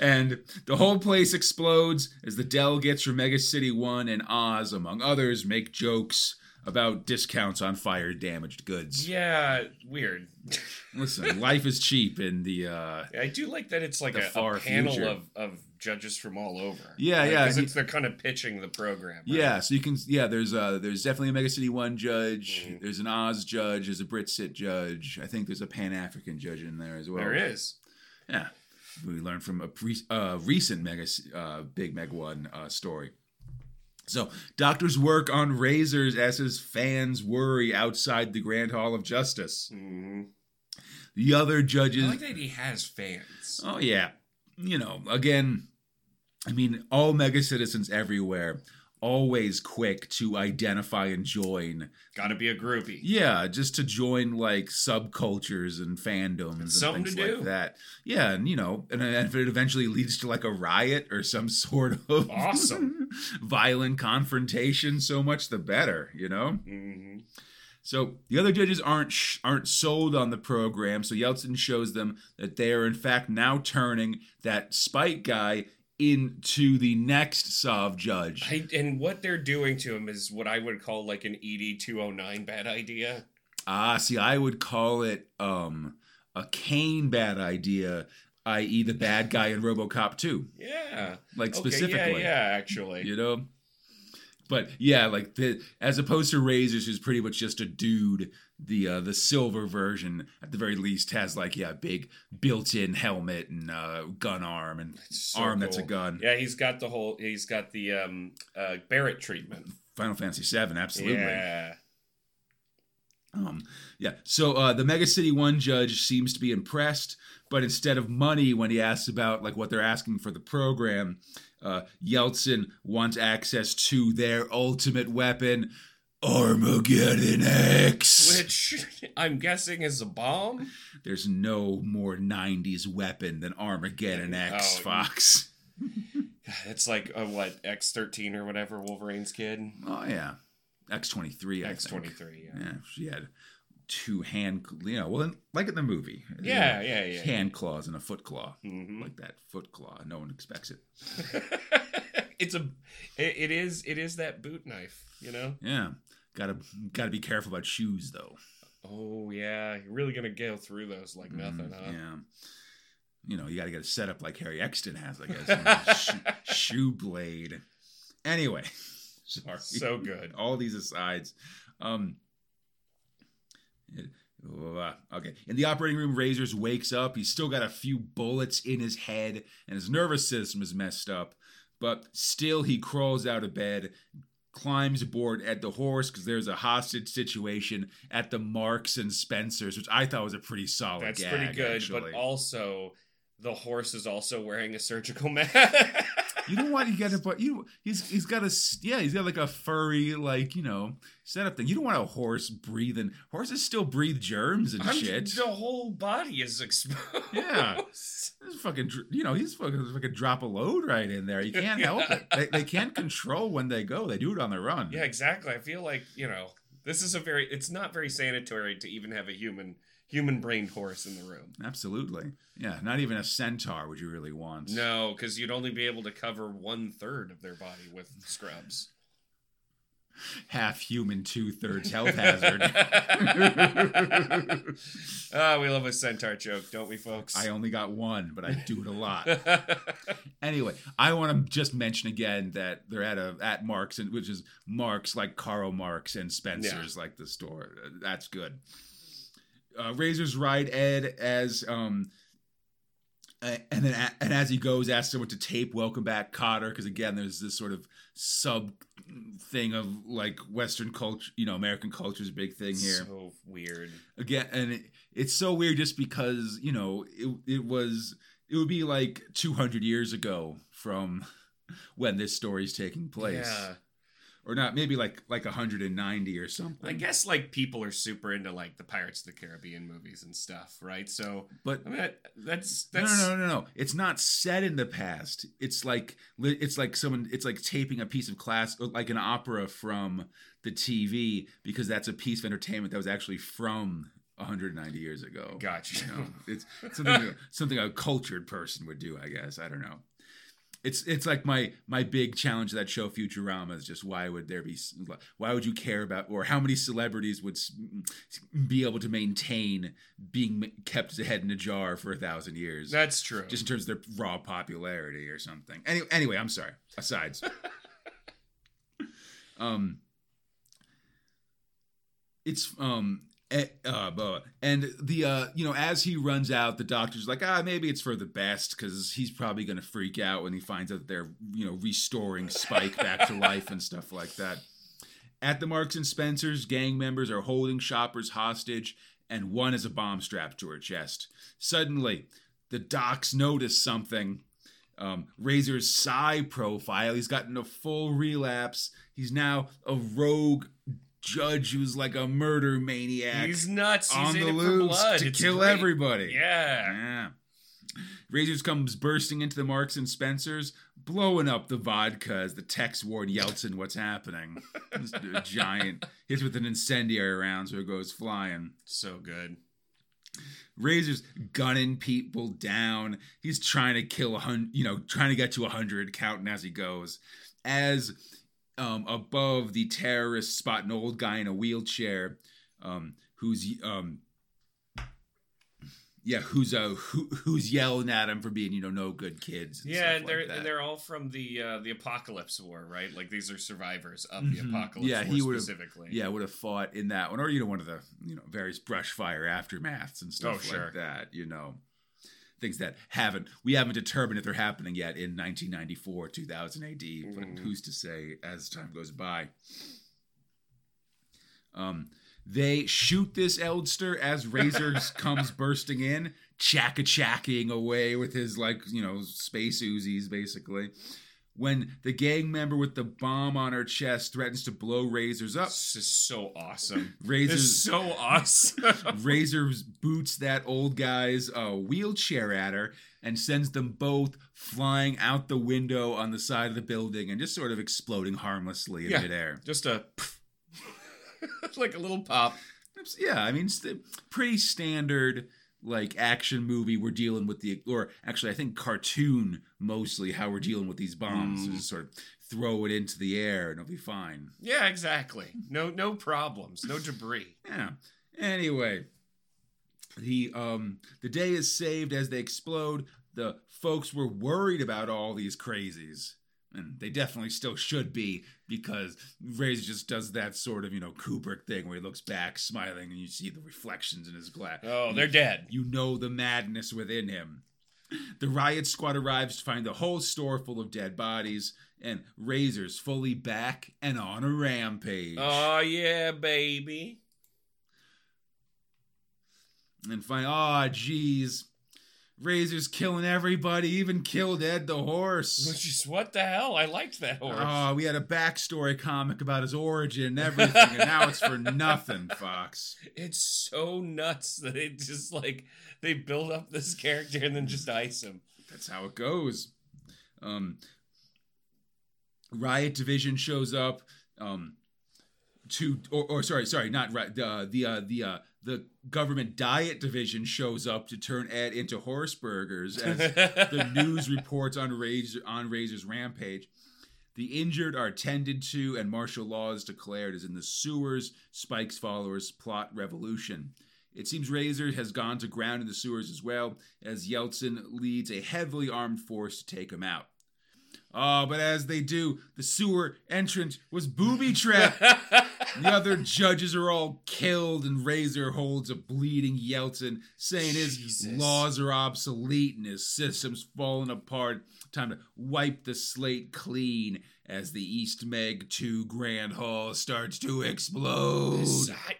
and the whole place explodes as the delegates from Mega City 1 and Oz, among others, make jokes about discounts on fire damaged goods. Yeah, weird. Listen, life is cheap in the uh I do like that it's like a, far a panel future. of, of judges from all over. Yeah, Like, yeah, 'cause he- it's, they're kind of pitching the program. right? yeah, so you can yeah, there's uh there's definitely a Mega City 1 judge, Mhm. there's an Oz judge, there's a Brit-Cit judge. I think there's a Pan-African judge in there as well. there is. Yeah, we learned from a pre- uh, recent mega uh, big Meg One uh, story. So doctors work on razors as his fans worry outside the Grand Hall of Justice. hmm The other I judges, like that he has fans. oh yeah, you know, again, I mean, all mega citizens everywhere, always quick to identify and join. Got to be a groupie. Yeah, just to join like subcultures and fandoms and something things like that. Yeah, and you know, and if it eventually leads to like a riot or some sort of Awesome. violent confrontation, so much the better. You know. hmm So the other judges aren't sh- aren't sold on the program. So Yeltsin shows them that they are in fact now turning that Spike guy into the next Sov judge. I, and what they're doing to him is what I would call like an ED 209 bad idea. Ah, see, I would call it um a Cain bad idea, i.e., the bad guy in RoboCop 2, Yeah. like Okay, specifically. yeah, yeah, actually. You know. But yeah, like the as opposed to Razors, who's pretty much just a dude. The uh, the silver version, at the very least, has like yeah, big built-in helmet and uh, gun arm and So arm that's a gun. Yeah, he's got the whole. He's got the um uh Barret treatment. Final Fantasy VII, absolutely. Yeah. Um, yeah. So uh, the Mega City One judge seems to be impressed, but instead of money, when he asks about like what they're asking for the program, uh, Yeltsin wants access to their ultimate weapon, Armageddon X. Which I'm guessing is a bomb. There's no more '90s weapon than Armageddon X, Oh, Fox. It's like a what X13 or whatever Wolverine's kid. Oh yeah, X23. I think. X23. Yeah. Yeah, she had two hand, you know, well, like in the movie. Yeah, yeah, yeah. Hand claws and a foot claw. Mhm. like that foot claw. No one expects it. it's a. It, is. It is that boot knife. You know. Yeah, gotta gotta be careful about shoes though. Oh yeah, you're really gonna go through those like nothing, Mm, huh? Yeah. you know, you got to get a setup like Harry Exton has, I guess. you know, shoe, blade. Anyway, sorry. So good. All these asides. Um, okay. In the operating room, Razors wakes up. He's still got a few bullets in his head, and his nervous system is messed up. But still, he crawls out of bed, climbs aboard at the horse because there's a hostage situation at the Marks and Spencers, which I thought was a pretty solid. That's gag, pretty good, actually. but also the horse is also wearing a surgical mask. You? You got to put you. He's he's got a yeah. He's got like a furry like you know setup thing. You don't want a horse breathing. Horses still breathe germs and I'm- shit. The whole body is exposed. Yeah. This fucking you know he's fucking fucking drop a load right in there. You can't help it. They, they can't control when they go. They do it on the run. Yeah, exactly. I feel like you know this is a very. It's not very sanitary to even have a human human brained horse in the room. absolutely. Yeah, not even a centaur would you really want. No, because you'd only be able to cover one third of their body with scrubs. half human, two thirds health hazard. Ah, we love a centaur joke, don't we, folks? I only got one, but I do it a lot. Anyway, I want to just mention again that they're at a at Marks, and which is Marks like Karl Marx and Spencer's, like the store. That's good. Uh, Razor's ride Ed as um, and then and as he goes, asks him what to tape. Welcome back, Kotter, because again, there's this sort of sub thing of like Western culture, you know, American culture's a big thing here So weird. again and it, it's so weird just because you know it, it was it would be like 200 years ago from when this story's taking place Yeah. Or not maybe like like 190 or something I guess like people are super into like the Pirates of the Caribbean movies and stuff, right? So but I mean that, that's no, that's no, no, no, no. It's not set in the past. It's like it's like someone. It's like taping a piece of class, uh, like an opera from the TV, because that's a piece of entertainment that was actually from 190 years ago. Gotcha. You know, it's something something a cultured person would do. I guess I don't know. It's it's like my my big challenge to that show Futurama is just why would there be why would you care about or how many celebrities would be able to maintain being kept head in a jar for a thousand years That's true. just in terms of their raw popularity or something. Anyway, anyway, I'm sorry. Asides. um, it's um, eh, uh, and the uh, you know, as he runs out, the doctor's like, ah, maybe it's for the best because he's probably gonna freak out when he finds out they're you know restoring Spike back to life and stuff like that. At the Marks and Spencers, gang members are holding shoppers hostage, and one has a bomb strapped to her chest. Suddenly, the docs notice something. Um, Razor's psi profile. He's gotten a full relapse. He's now a rogue judge who's like a murder maniac He's nuts. He's on the loose blood. to It's kill great. everybody. Yeah. Yeah. Razors comes bursting into the Marks and Spencers, blowing up the vodka as the techs warn Yeltsin what's happening. This giant hits with an incendiary round, so it goes flying. So good. Razor's gunning people down. He's trying to kill a hundred, you know, trying to get to a hundred, counting as he goes. As um, above the terrorists spot an old guy in a wheelchair, um, who's um, yeah, who's uh, who, who's yelling at him for being you know no good kids. and Yeah, and they're like they're all from the uh, the Apocalypse War, right? Like these are survivors of Mhm. the Apocalypse Yeah, War he would've- specifically. yeah would have fought in that one, or you know one of the you know various brush fire aftermaths and stuff Oh, sure. like that. You know things that haven't we haven't determined if they're happening yet in 1994 2000 AD, but Mhm. who's to say as time goes by. Um, they shoot this Eldster as Razor comes bursting in, chacka chacking away with his like you know space Uzis basically. When the gang member with the bomb on her chest threatens to blow Razors up, This is so awesome. This Razors is so awesome. Razors boots that old guy's uh, wheelchair at her and sends them both flying out the window on the side of the building and just sort of exploding harmlessly in Yeah. midair. Just a like a little pop. Yeah, I mean, it's pretty standard like action movie. We're dealing with the, or actually, I think cartoon mostly how we're dealing with these bombs. Mm. Just sort of throw it into the air and it'll be fine. Yeah, exactly. No no problems. No debris. Yeah. Anyway, the um the day is saved as they explode. The folks were worried about all these crazies. And they definitely still should be because Razor just does that sort of, you know, Kubrick thing where he looks back smiling and you see the reflections in his glass. Oh, they're dead. You know the madness within him. The riot squad arrives to find the whole store full of dead bodies and Razor's fully back and on a rampage. Oh yeah, baby. and find, oh, geez. Razor's killing everybody, even killed Ed the horse. Which is what the hell? I liked that horse. Oh, we had a backstory comic about his origin and everything, and now it's for nothing, Fox. It's so nuts that it just like they build up this character and then just ice him. That's how it goes. Um, Riot Division shows up. Um, to or, or sorry, sorry, not right. The the uh, the uh, the government diet division shows up to turn Ed into horse burgers as the news reports on Razor on Razor's rampage. The injured are tended to, and martial law is declared as in the sewers. Spike's followers plot revolution. It seems Razor has gone to ground in the sewers as well, as Yeltsin leads a heavily armed force to take him out. Oh, but as they do, the sewer entrance was booby trapped. the other judges are all killed, and Razor holds a bleeding Yeltsin, saying his Jesus. laws are obsolete and his system's falling apart. Time to wipe the slate clean as the East Meg 2 Grand Hall starts to explode.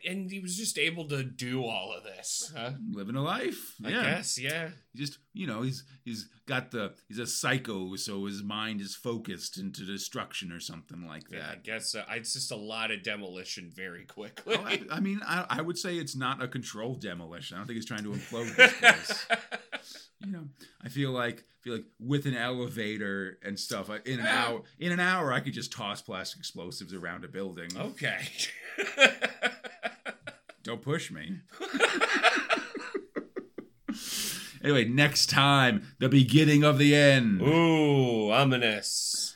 And he was just able to do all of this. Huh? Living a life. I yeah. guess, yeah. He just you know he's he's got the he's a psycho so his mind is focused into destruction or something like that. Yeah, I guess uh, it's just a lot of demolition very quickly. Oh, I, I mean I, I would say it's not a controlled demolition i don't think he's trying to implode this place you know i feel like feel like with an elevator and stuff in an hour in an hour i could just toss plastic explosives around a building okay. don't push me anyway next time the beginning of the end Ooh, ominous.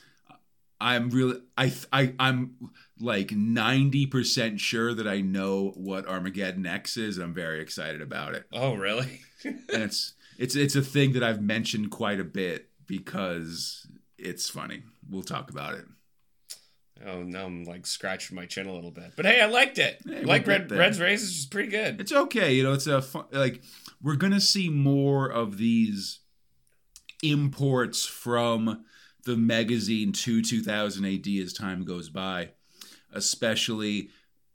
I'm really I I I'm like 90% sure that I know what Armageddon X is and I'm very excited about it. Oh, really? And it's it's it's a thing that I've mentioned quite a bit because it's funny. We'll talk about it. Oh, now I'm like scratching my chin a little bit. But hey, I liked it. Hey, like we'll Red. Red's Races is pretty good. It's okay, you know, it's a fun, like we're going to see more of these imports from the magazine to 2000 AD as time goes by, especially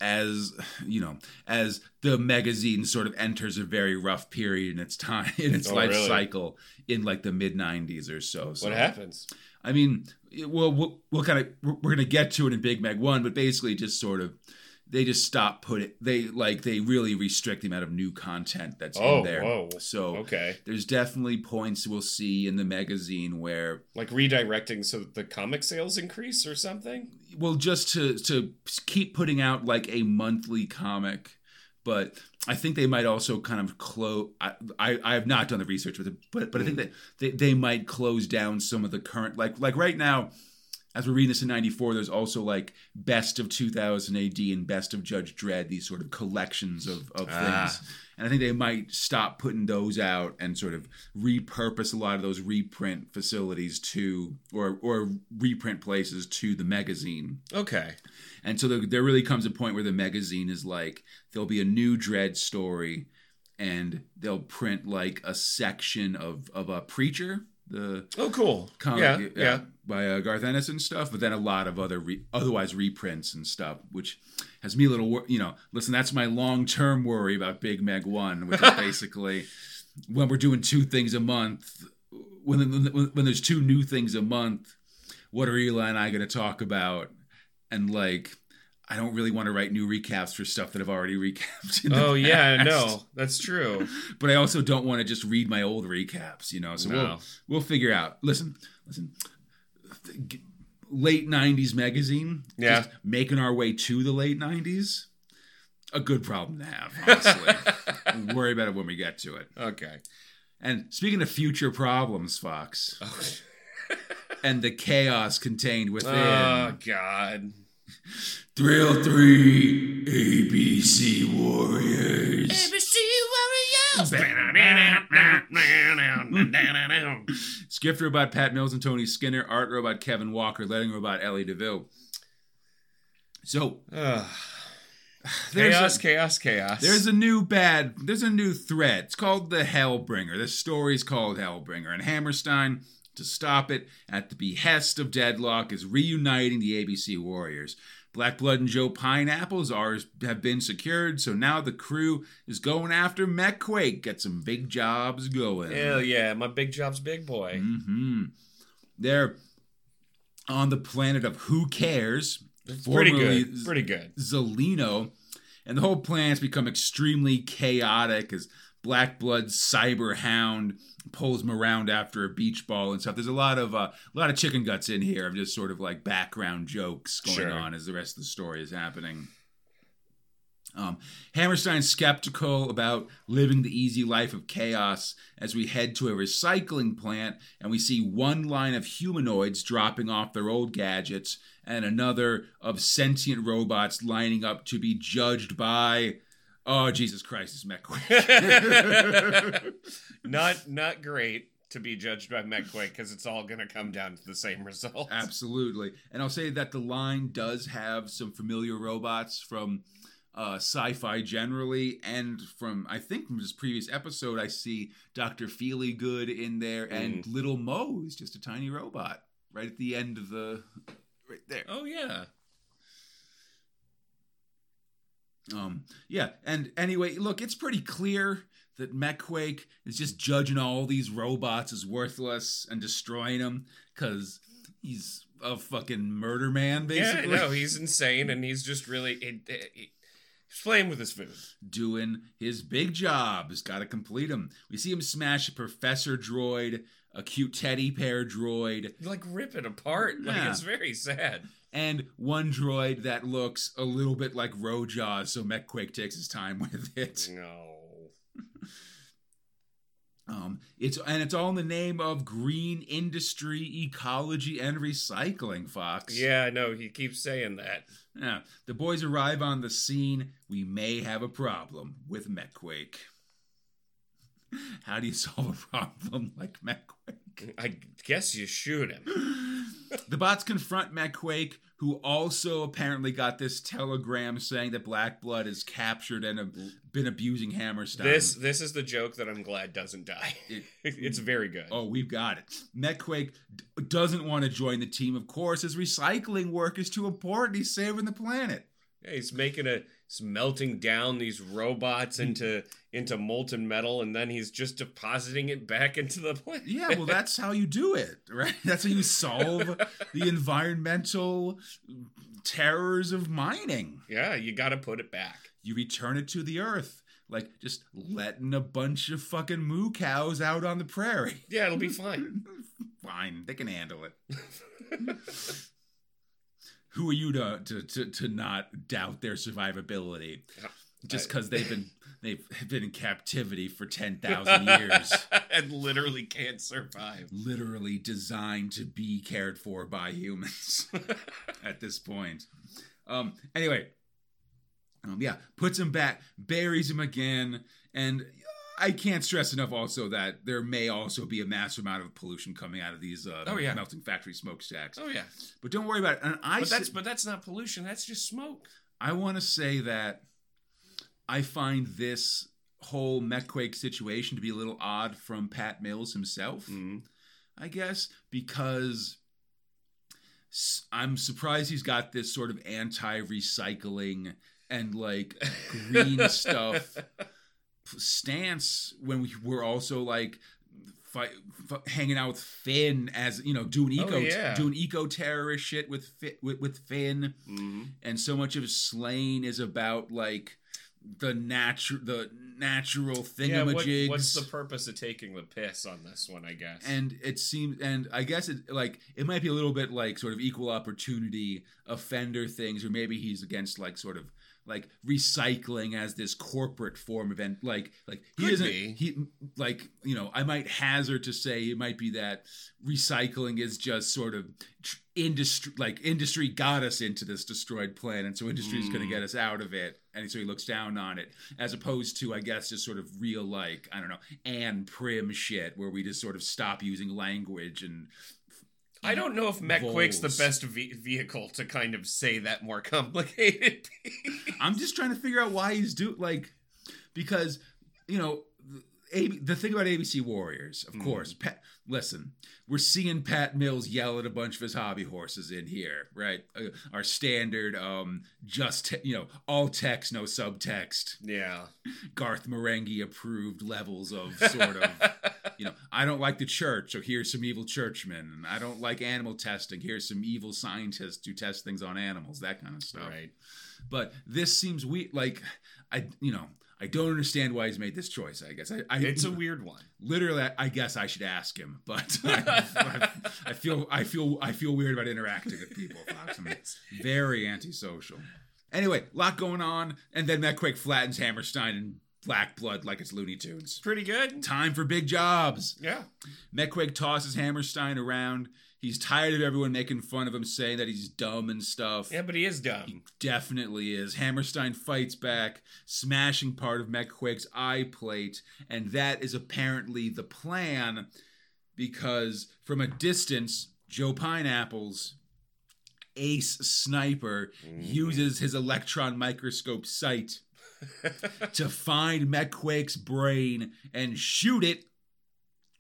as you know as the magazine sort of enters a very rough period in its time in its Oh, life really? cycle in like the mid 90s or so so What happens? I mean, well, we'll, we'll kind of we're, we're gonna get to it in Big Mag One, but basically, just sort of they just stop putting they like they really restrict the amount of new content that's Oh, in there. whoa. So Okay. there's definitely points we'll see in the magazine where Like redirecting so that the comic sales increase or something? well, just to to keep putting out like a monthly comic. But I think they might also kind of close. I, I I have not done the research with it, but but I think hmm. that they, they might close down some of the current like like right now, as we're reading this in '94. There's also like best of 2000 AD and best of Judge Dredd. These sort of collections of of Ah. things, and I think they might stop putting those out and sort of repurpose a lot of those reprint facilities to or or reprint places to the magazine. Okay. And so there, there really comes a point where the magazine is like, there'll be a new Dredd story, and they'll print like a section of of a preacher, the Oh, cool. comic, yeah, yeah. by uh, Garth Ennis and stuff, but then a lot of other re- otherwise reprints and stuff, which has me a little, wor- you know, listen, that's my long term worry about Big Meg One, which is basically when we're doing two things a month, when when, when there's two new things a month, what are Eli and I going to talk about? And like, I don't really want to write new recaps for stuff that I've already recapped. In the Oh, yeah, no. That's true. But I also don't want to just read my old recaps, you know. So No. we'll we'll figure out. Listen, listen. Late '90s magazine. Yeah. Just making our way to the late '90s. A good problem to have, honestly. we'll worry about it when we get to it. Okay. And speaking of future problems, Fox, oh, and the chaos contained within. Oh, God. Thrill 3 ABC Warriors. ABC Warriors! Skiff robot Pat Mills and Tony Skinner, art robot Kevin Walker, letting robot Ellie DeVille. So Ugh. there's chaos, a, chaos, chaos. there's a new bad there's a new threat. It's called the Hellbringer. The story's called Hellbringer, and Hammerstein, to stop it at the behest of Deadlock, is reuniting the ABC Warriors. Black Blood and Joe Pineapples are have been secured, so now the crew is going after Mek-Quake. Get some big jobs going. Hell yeah, my big job's big boy. Mm-hmm. They're on the planet of Who Cares. It's pretty good. Pretty good. Zelino, and the whole planet's become extremely chaotic as Black Blood cyber hound pulls him around after a beach ball and stuff. There's a lot of uh, a lot of chicken guts in here of just sort of like background jokes going Sure. on as the rest of the story is happening. Um, Hammerstein's skeptical about living the easy life of chaos as we head to a recycling plant and we see one line of humanoids dropping off their old gadgets and another of sentient robots lining up to be judged by. Oh, Jesus Christ, it's Mek-Quake. not not great to be judged by Mek-Quake because it's all going to come down to the same result. Absolutely. And I'll say that the line does have some familiar robots from uh, sci-fi generally, and from I think from this previous episode, I see Doctor Feelygood in there, and Little Mo is just a tiny robot right at the end of the right there. Oh yeah. Um, yeah, and anyway, look, it's pretty clear that Mek-Quake is just judging all these robots as worthless and destroying them because he's a fucking murder man, basically. Yeah, no, he's insane, and he's just really it, it, it- he's playing with his food. doing his big job. He's got to complete him. We see him smash a professor droid, a cute teddy bear droid, Like rip it apart. Like Yeah. it's very sad. And one droid that looks a little bit like Rojaw, so Mek-Quake takes his time with it. No. Um, it's and it's all in the name of green industry, ecology, and recycling. Fox. Yeah, no, he keeps saying that. Yeah. The boys arrive on the scene. We may have a problem with Mek-Quake. How do you solve a problem like Mek-Quake? I guess you shoot him. The bots confront Mek-Quake, who also apparently got this telegram saying that Black Blood is captured and have been abusing Hammerstein. This this is the joke that I'm glad doesn't die. It- it's very good. Oh, we've got it. Mek-Quake d- doesn't want to join the team, of course. His recycling work is too important. He's saving the planet. Yeah, he's making a melting down these robots into into molten metal, and then he's just depositing it back into the planet. Yeah, well, that's how you do it, right? That's how you solve the environmental terrors of mining. yeah, you got to put it back. You return it to the earth, like just letting a bunch of fucking moo cows out on the prairie. Yeah, it'll be fine. Fine, they can handle it. Who are you to to to, to not doubt their survivability? Just because they've been they've been in captivity for ten thousand years. and literally can't survive. literally designed to be cared for by humans at this point. Um, anyway, um, yeah, puts him back, buries him again, and I can't stress enough also that there may also be a massive amount of pollution coming out of these uh, Oh, yeah. melting factory smokestacks. Oh yeah, But don't worry about it. And I but that's but that's not pollution. That's just smoke. I want to say that I find this whole Mek-Quake situation to be a little odd from Pat Mills himself. Mhm. I guess, because I'm surprised he's got this sort of anti recycling and like green stuff stance when we were also like fight, f- hanging out with Finn as you know doing Oh, eco yeah. doing eco terrorist shit with, Fi- with with Finn Mhm. and so much of Sláine is about like the natural the natural Yeah, what, thingamajigs what's the purpose of taking the piss on this one? I guess. and it seems and i guess it like it might be a little bit like sort of equal opportunity offender things or maybe he's against like sort of like recycling as this corporate form of en- like like he Could doesn't be. he like you know I might hazard to say it might be that recycling is just sort of industry like industry got us into this destroyed planet so industry is going to Mm. get us out of it and so he looks down on it as opposed to I guess just sort of real like I don't know and prim shit where we just sort of stop using language and I don't know if McQuick's the best ve- vehicle to kind of say that more complicated. I'm just trying to figure out why he's do like because you know the, the thing about ABC Warriors, of Mhm. course. Pat, listen, we're seeing Pat Mills yell at a bunch of his hobby horses in here, right? Uh, our standard, um, just te- you know, all text, no subtext, yeah. Garth Marenghi approved levels of sort of. You know, I don't like the church, so here's some evil churchmen. I don't like animal testing. Here's some evil scientists who test things on animals, that kind of stuff right. but this seems weird. Like I, you know, I don't understand why he's made this choice. I guess I, I It's a weird one. literally. I, I guess I should ask him, but I, I, feel, I feel, I feel weird about interacting with people. Fox. I'm very antisocial. Anyway, lot going on, and then Mek-Quake flattens Hammerstein in black blood like it's Looney Tunes. Pretty good. Time for big jobs. Yeah. Mek-Quake tosses Hammerstein around. He's tired of everyone making fun of him, saying that he's dumb and stuff. Yeah, but he is dumb. He definitely is. Hammerstein fights back, smashing part of Mek-Quake's eye plate, and that is apparently the plan because from a distance, Joe Pineapple's ace sniper mm. uses his electron microscope sight to find Mek-Quake's brain and shoot it,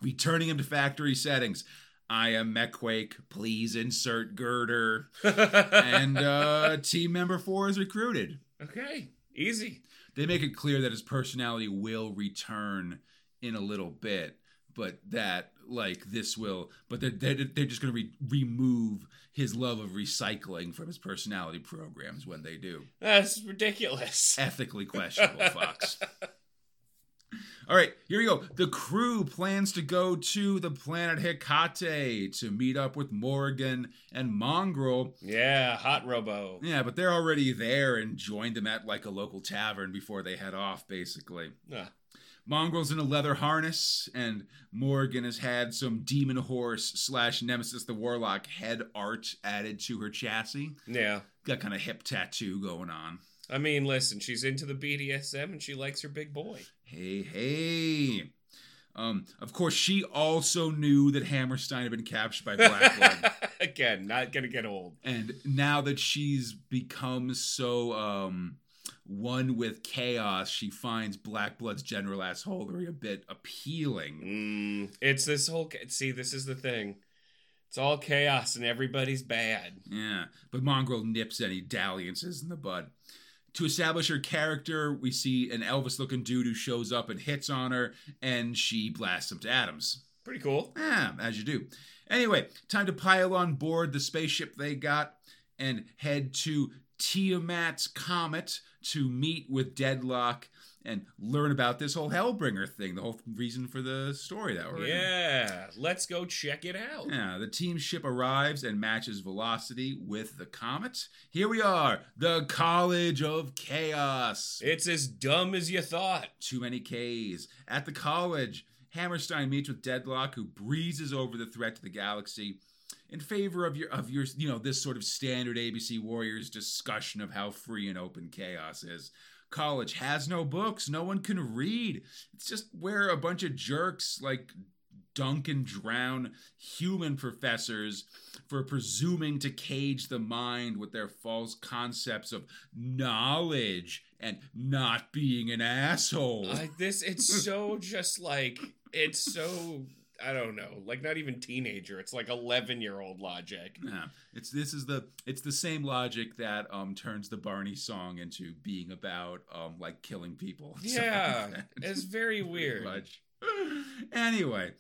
returning him to factory settings. I am Mek-Quake. Please insert girder. and uh, team member four is recruited. okay. Easy. They make it clear that his personality will return in a little bit, but that like this will, but they're they're, they're just going to re- remove his love of recycling from his personality programs when they do. That's ridiculous. Ethically questionable, Fox. All right, here we go. The crew plans to go to the planet Hecate to meet up with Morgan and Mongrel Yeah, hot robo. Yeah, but they're already there and joined them at like a local tavern before they head off, basically. Ah, Mongrel's in a leather harness, and Morgan has had some demon horse slash Nemesis the Warlock head art added to her chassis. yeah. Got kind of hip tattoo going on. I mean, listen, she's into the BDSM and she likes her big boy. Hey, hey. Um, of course, she also knew that Hammerstein had been captured by Blackwood. Again, not gonna get old. and now that she's become so um one with chaos she finds Black Blood's general assholery a bit appealing Mm, it's this whole. See, this is the thing. It's all chaos and everybody's bad. yeah but mongrel nips any dalliances in the bud to establish her character we see an elvis looking dude who shows up and hits on her and she blasts him to atoms Pretty cool. Yeah, as you do. Anyway, time to pile on board the spaceship they got and head to Tiamat's Comet to meet with Deadlock and learn about this whole Hellbringer thing, the whole reason for the story that we're in. Yeah, let's go check it out. Yeah, the team ship arrives and matches velocity with the comet. Here we are, the College of Chaos. It's as dumb as you thought. Too many K's. At the college, Hammerstein meets with Deadlock, who breezes over the threat to the galaxy in favor of your of your you know this sort of standard ABC Warriors discussion of how free and open chaos is. College has no books, no one can read. It's just where a bunch of jerks like dunk and drown human professors for presuming to cage the mind with their false concepts of knowledge and not being an asshole. I, this it's so just like it's so I don't know, like not even teenager. It's like eleven year old logic. Yeah, it's this is the it's the same logic that um turns the Barney song into being about um like killing people. and stuff like Yeah, it's very weird. much. Anyway,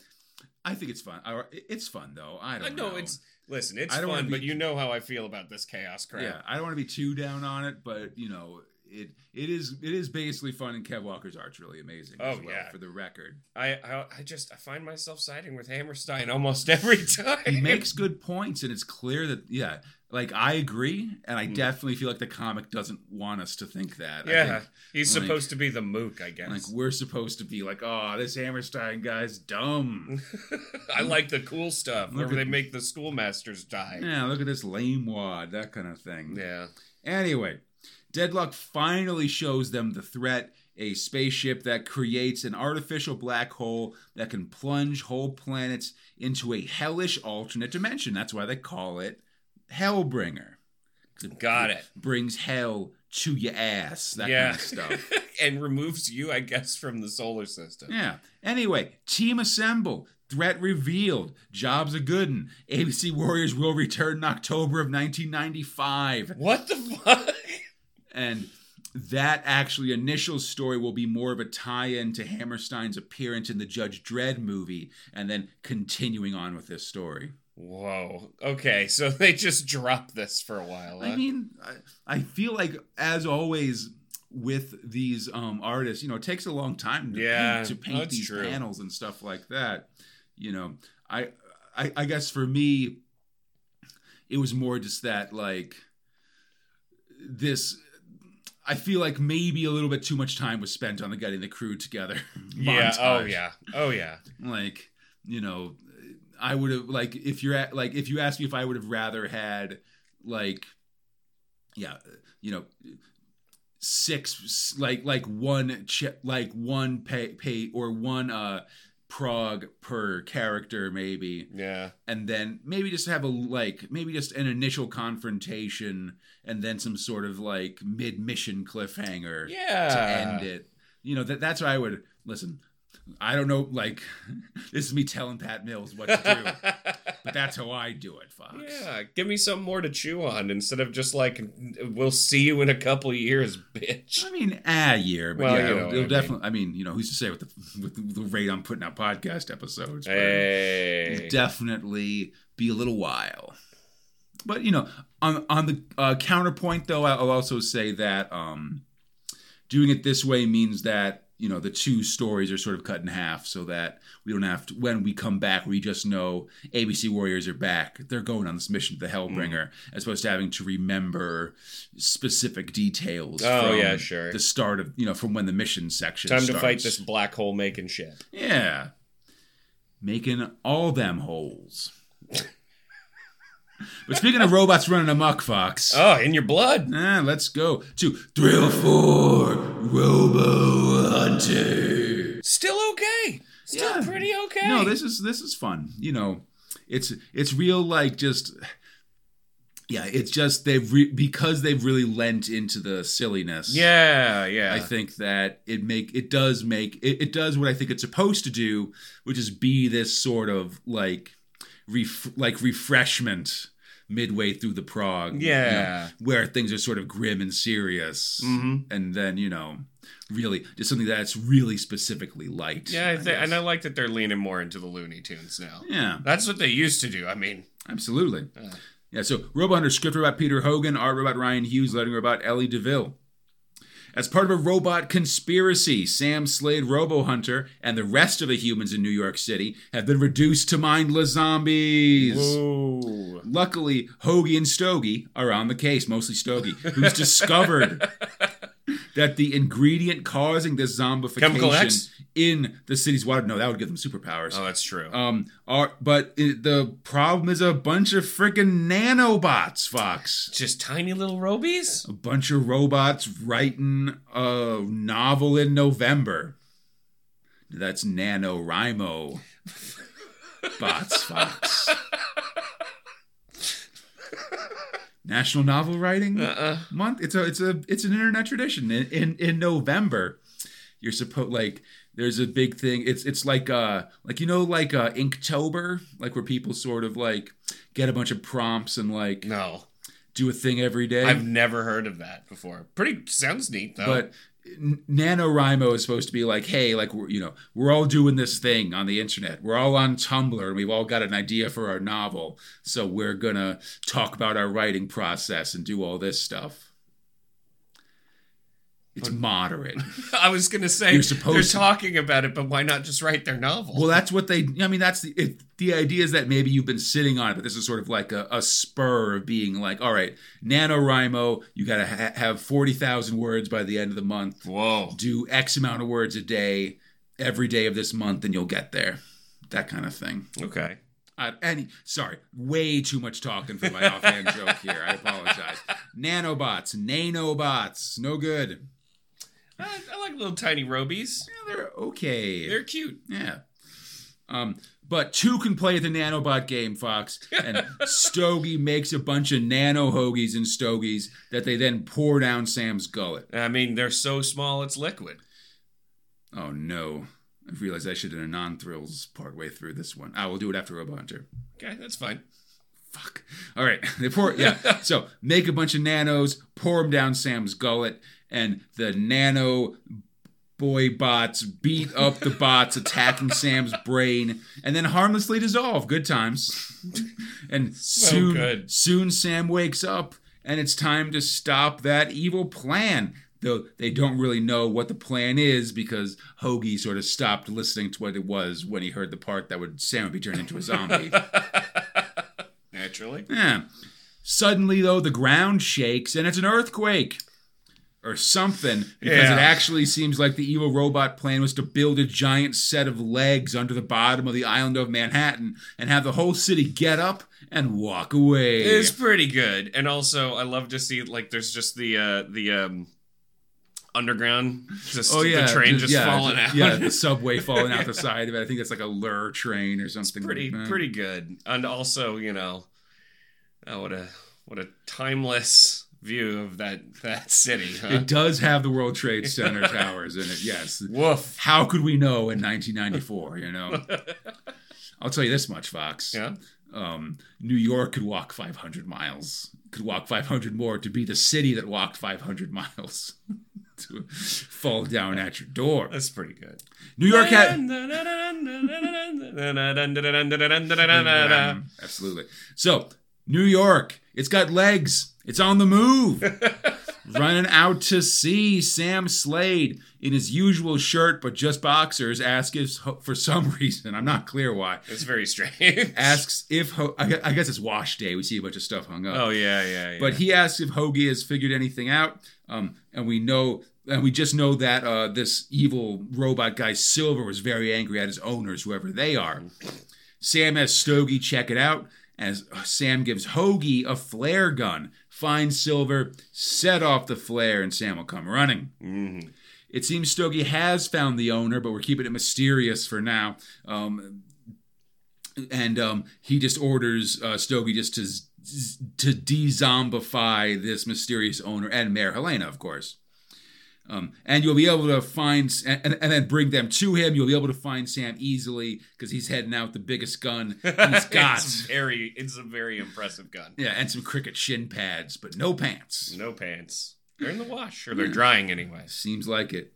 I think it's fun. It's fun though. I don't know know. it's listen, it's I don't wanna fun, but you know how I feel about this chaos crap. yeah. I don't want to be too down on it, but you know. It, it is it is basically fun and Kev Walker's art's really amazing as Oh, well yeah. for the record. I, I I just I find myself siding with Hammerstein almost every time. he makes good points and it's clear that yeah like I agree, and I hmm. definitely feel like the comic doesn't want us to think that. Yeah, think, he's like- supposed to be the mook, I guess. like we're supposed to be like, oh, this Hammerstein guy's dumb. I like the cool stuff where at- they make the schoolmasters die. yeah, look at this lame wad, that kind of thing. Yeah. Anyway, Deadlock finally shows them the threat a spaceship that creates an artificial black hole that can plunge whole planets into a hellish alternate dimension. That's why they call it Hellbringer. Got it. Brings hell to your ass, that yeah. kind of stuff. and removes you, I guess, from the solar system. Yeah. Anyway, team assemble. Threat revealed. Jobs a goodin. ABC Warriors will return in October of 1995. What the fuck? And that actually initial story will be more of a tie-in to Hammerstein's appearance in the Judge Dredd movie, and then continuing on with this story. Whoa. Okay, so they just dropped this for a while. I mean, I, I feel like as always with these um, artists, you know, it takes a long time to Yeah, paint, to paint these true. panels and stuff like that. You know, I, I I guess for me, it was more just that like this. I feel like maybe a little bit too much time was spent on the getting the crew together. yeah. Oh yeah. Oh yeah. like you know i would have like if you're at like if you asked me if i would have rather had like yeah you know six like like one like one pay pay or one uh prog per character maybe Yeah. and then maybe just have a like maybe just an initial confrontation and then some sort of like mid mission cliffhanger Yeah. to end it. You know, that that's why I would listen. I don't know, like this is me telling Pat Mills what to do, but that's how I do it, Fox. yeah. Give me something more to chew on instead of just like we'll see you in a couple years, bitch. I mean, a year, but Well, yeah, you know it'll, it'll mean. definitely. I mean, you know, who's to say with the with the rate I'm putting out podcast episodes? Hey. it'll definitely be a little while. But you know, on on the uh, counterpoint, though, I'll also say that um, doing it this way means that you know the two stories are sort of cut in half, so that we don't have to. When we come back, we just know ABC Warriors are back. They're going on this mission to the Hellbringer, mm. as opposed to having to remember specific details. Oh, from yeah, sure. The start of you know from when the mission section. Time to fight this black hole making shit. Yeah. Making all them holes. but speaking of robots running amok, Fox, Oh, in your blood. ah, let's go to Thrill 4 Robo Hunter. Still okay. Still Yeah. pretty okay. No, this is this is fun. You know, it's it's real like just yeah, it's just they've re- because they've really lent into the silliness. Yeah, yeah. I think that it make it does make it, it does what I think it's supposed to do, which is be this sort of like ref, like refreshment midway through the prog. you know, Yeah. where things are sort of grim and serious, Mhm. and then you know, really just something that's really specifically light. Yeah, I th- and I like that they're leaning more into the Looney Tunes now. yeah, That's what they used to do. I mean, absolutely. Yeah. Yeah, so Robo Hunter script robot Peter Hogan, art robot Ryan Hughes, letting robot Ellie DeVille. As part of a robot conspiracy, Sam Slade Robo Hunter and the rest of the humans in New York City have been reduced to mindless zombies. whoa. Luckily, Hoagie and Stogie are on the case, mostly Stogie, who's discovered that the ingredient causing this zombification in the city's water, no, that would give them superpowers. Oh, that's true. Um, are but it, the problem is a bunch of freaking nanobots, Fox. Just tiny little robies? A bunch of robots writing a novel in November. That's NaNoWriMo bots, Fox. National Novel Writing Uh-uh. Month. It's a it's a it's an internet tradition. In in, in November, you're supposed like there's a big thing. It's it's like uh like you know like uh Inktober, like where people sort of like get a bunch of prompts and like No. do a thing every day. I've never heard of that before. Pretty sounds neat though. But NaNoWriMo is supposed to be like, hey, like we're you know we're all doing this thing on the internet. We're all on Tumblr and we've all got an idea for our novel. So we're gonna talk about our writing process and do all this stuff. It's moderate. I was gonna say You're supposed they're to- talking about it, but why not just write their novel? Well, that's what they. I mean, that's the it, the idea is that maybe you've been sitting on it, but this is sort of like a, a spur of being like, all right, NaNoWriMo, you got to ha- have forty thousand words by the end of the month. Whoa. Do X amount of words a day every day of this month, and you'll get there. That kind of thing. Okay. Uh, any sorry, way too much talking for my offhand joke here. I apologize. Nanobots, nanobots, no good. I, I like little tiny robies. Yeah, they're okay. They're cute. Yeah. Um, but two can play the nanobot game, Fox, and Stogie makes a bunch of nano hoagies and stogies that they then pour down Sam's gullet. I mean, they're so small it's liquid. Oh no. I realized I should have done a non-thrills part way through this one. I will do it after Robo Hunter. Okay, that's fine. Fuck. All right. They pour yeah. so make a bunch of nanos, pour them down Sam's gullet, and the nano boy bots beat up the bots attacking Sam's brain, and then harmlessly dissolve. Good times. And soon, good. soon Sam wakes up, and it's time to stop that evil plan. Though they don't really know what the plan is because Hoagie sort of stopped listening to what it was when he heard the part that would Sam would be turned into a zombie. Naturally. Yeah. Suddenly, though, the ground shakes and it's an earthquake. Or something, because Yeah. it actually seems like the evil robot plan was to build a giant set of legs under the bottom of the island of Manhattan and have the whole city get up and walk away. It's pretty good, and also I love to see like there's just the uh the um underground, just oh yeah, the train just, yeah, falling out. Yeah, the subway falling out the side of it. I think it's like a lure train or something. pretty like pretty good, and also you know, oh, what a what a timeless view of that that city. Huh? It does have the World Trade Center towers in it. Yes. Woof. How could we know in 1994? You know. I'll tell you this much, Fox. Yeah. um, New York could walk 500 miles, could walk 500 more to be the city that walked 500 miles to fall down at your door. That's pretty good. New York had. had. Absolutely. So, New York, it's got legs, it's on the move. Running out to sea, Sam Slade, in his usual shirt but just boxers, asks if, for some reason, I'm not clear why, It's very strange. asks if, Ho- I guess it's wash day. We see a bunch of stuff hung up. Oh yeah, yeah, yeah. But he asks if Hoagie has figured anything out, um, and we know, and we just know that uh, this evil robot guy Silver was very angry at his owners, whoever they are. Sam has Stogie check it out, as Sam gives Hoagie a flare gun. Finds Silver, set off the flare, and Sam will come running. Mhm. It seems Stogie has found the owner, but we're keeping it mysterious for now. Um, and um, he just orders uh, Stogie just to to de-zombify this mysterious owner and Mayor Helena, of course. Um, and you'll be able to find and, and, then bring them to him. You'll be able to find Sam easily because he's heading out the biggest gun he's got. it's very, it's a very impressive gun. yeah, and some cricket shin pads, but no pants. No pants. They're in the wash, or they're drying anyway. Seems like it.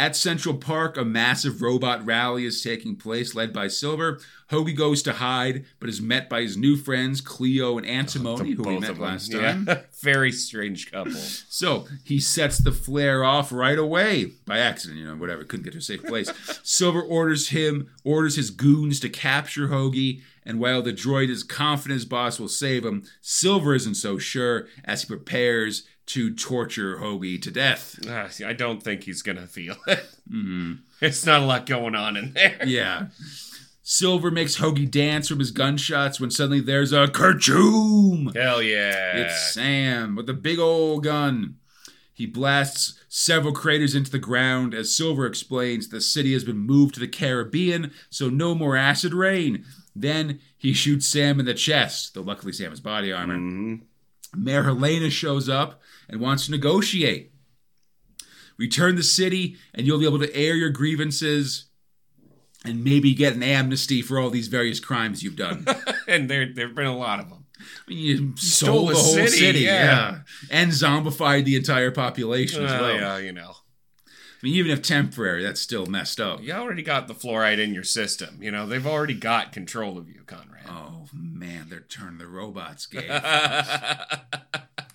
At Central Park, a massive robot rally is taking place, led by Silver. Hoagie goes to hide, but is met by his new friends Cleo and oh, Antimony, who we met last Yeah. time. very strange couple. So he sets the flare off right away by accident, you know, whatever. Couldn't get to a safe place. Silver orders him, orders his goons to capture Hoagie, and while the droid is confident his boss will save him, Silver isn't so sure as he prepares to torture Hoagie to death. Ah, see, I don't think he's gonna feel it. hmm It's not a lot going on in there. Yeah. Silver makes Hoagie dance from his gunshots when suddenly there's a kerchoom. Hell yeah! It's Sam with a big old gun. He blasts several craters into the ground. As Silver explains, the city has been moved to the Caribbean, so no more acid rain. Then he shoots Sam in the chest, though luckily Sam has body armor. Mhm. Mayor Helena shows up and wants to negotiate. Return the city, and you'll be able to air your grievances and maybe get an amnesty for all these various crimes you've done. And there there've been a lot of them. I mean, you stole stole a the whole city, city, yeah. yeah. and zombified the entire population as Well, well. yeah, you know, I mean, even if temporary, that's still messed up. you already got the fluoride in your system. You know, they've already got control of you, Conrad. Oh man, they're turning the robots gay.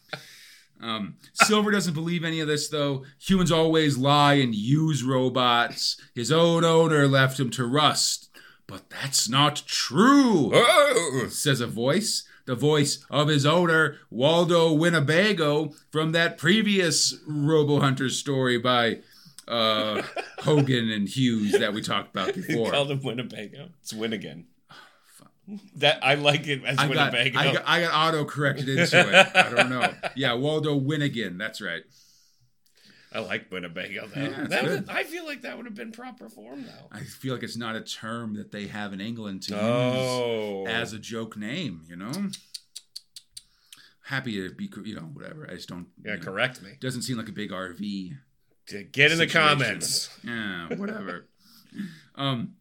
Um, Silver doesn't believe any of this, though. Humans always lie and use robots. His own owner left him to rust. But that's not true, Oh, says a voice. The voice of his owner, Waldo Winnebago, from that previous Robo Hunter story by uh, Hogan and Hughes that we talked about before. called him Winnebago. It's win again. That I like it as I got, I got I got auto corrected into it. I don't know. Yeah, Waldo Winnigan. That's right. I like Winnebago though. Yeah, that would, I feel like that would have been proper form though. I feel like it's not a term that they have in England to Oh, use as a joke name. You know. Happy to be, you know, whatever. I just don't. yeah, you know, correct me. Doesn't seem like a big RV. Get in the comments. Yeah, whatever. um,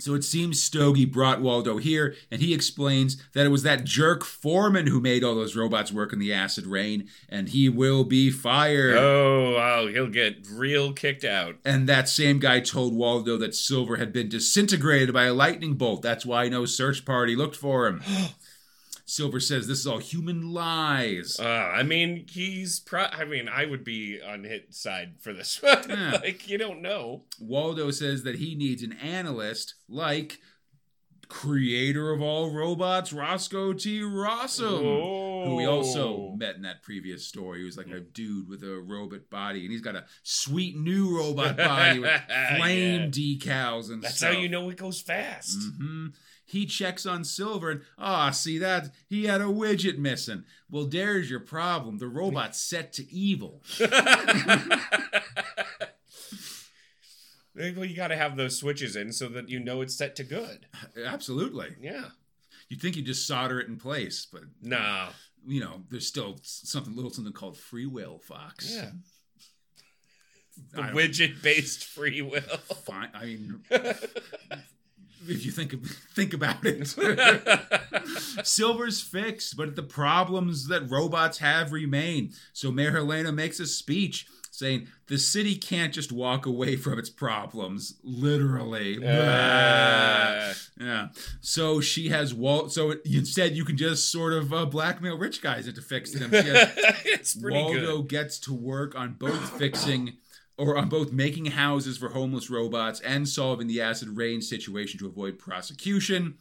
so it seems Stogie brought Waldo here, and he explains that it was that jerk Foreman who made all those robots work in the acid rain, and he will be fired. Oh, wow, he'll get real kicked out. And that same guy told Waldo that Silver had been disintegrated by a lightning bolt. That's why no search party looked for him. Silver says this is all human lies. Uh, I mean, he's. Pro- I mean, I would be on his side for this. Yeah. like, you don't know. Waldo says that he needs an analyst like creator of all robots, Roscoe T. Rossum, who we also met in that previous story. He was like a dude with a robot body, and he's got a sweet new robot body with flame Yeah. decals and That's stuff. how you know it goes fast. hmm He checks on Silver and, ah, see that? He had a widget missing. Well, there's your problem. The robot's set to evil. well, you got to have those switches in so that you know it's set to good. Absolutely. Yeah. You'd think you just solder it in place, but Nah. you know, there's still something little something called free will, Fox. Yeah. The widget based free will. Fine. I mean, if you think of, think about it, Silver's fixed, but the problems that robots have remain. So Mayor Helena makes a speech saying the city can't just walk away from its problems, literally. Uh, Yeah. So she has Walt. So instead, you can just sort of uh, blackmail rich guys into fixing them. She has it's pretty Waldo good. gets to work on both fixing or on both making houses for homeless robots and solving the acid rain situation to avoid prosecution.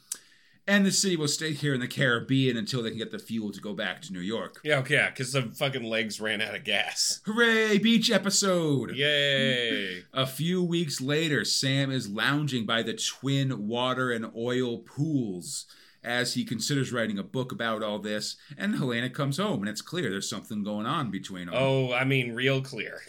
And the city will stay here in the Caribbean until they can get the fuel to go back to New York. Yeah, okay, because the fucking legs ran out of gas. Hooray, beach episode! Yay. A few weeks later, Sam is lounging by the twin water and oil pools as he considers writing a book about all this. And Helena comes home, and it's clear there's something going on between them. oh, I mean, real clear.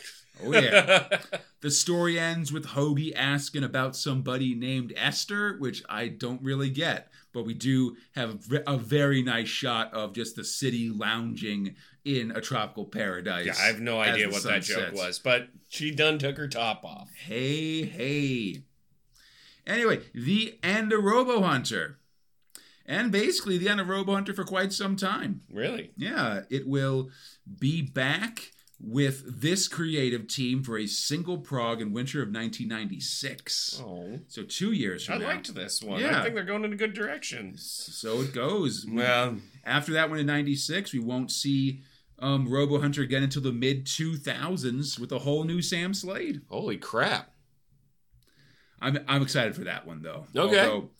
Oh, yeah. The story ends with Hoagie asking about somebody named Esther, which I don't really get, but we do have a very nice shot of just the city lounging in a tropical paradise. yeah, I have no idea what that joke sets. was, but she done took her top off. Hey, hey. Anyway, the end of Robo Hunter. And basically, the end of Robo Hunter for quite some time. Really? Yeah, it will be back with this creative team for a single prog in winter of 1996. Oh. So two years from I now. liked this one. Yeah. I think they're going in a good direction. So it goes. Well, After that one in 96, we won't see um, Robo Hunter again until the mid 2000s with a whole new Sam Slade. holy crap. I'm, I'm excited for that one, though. Okay. Although,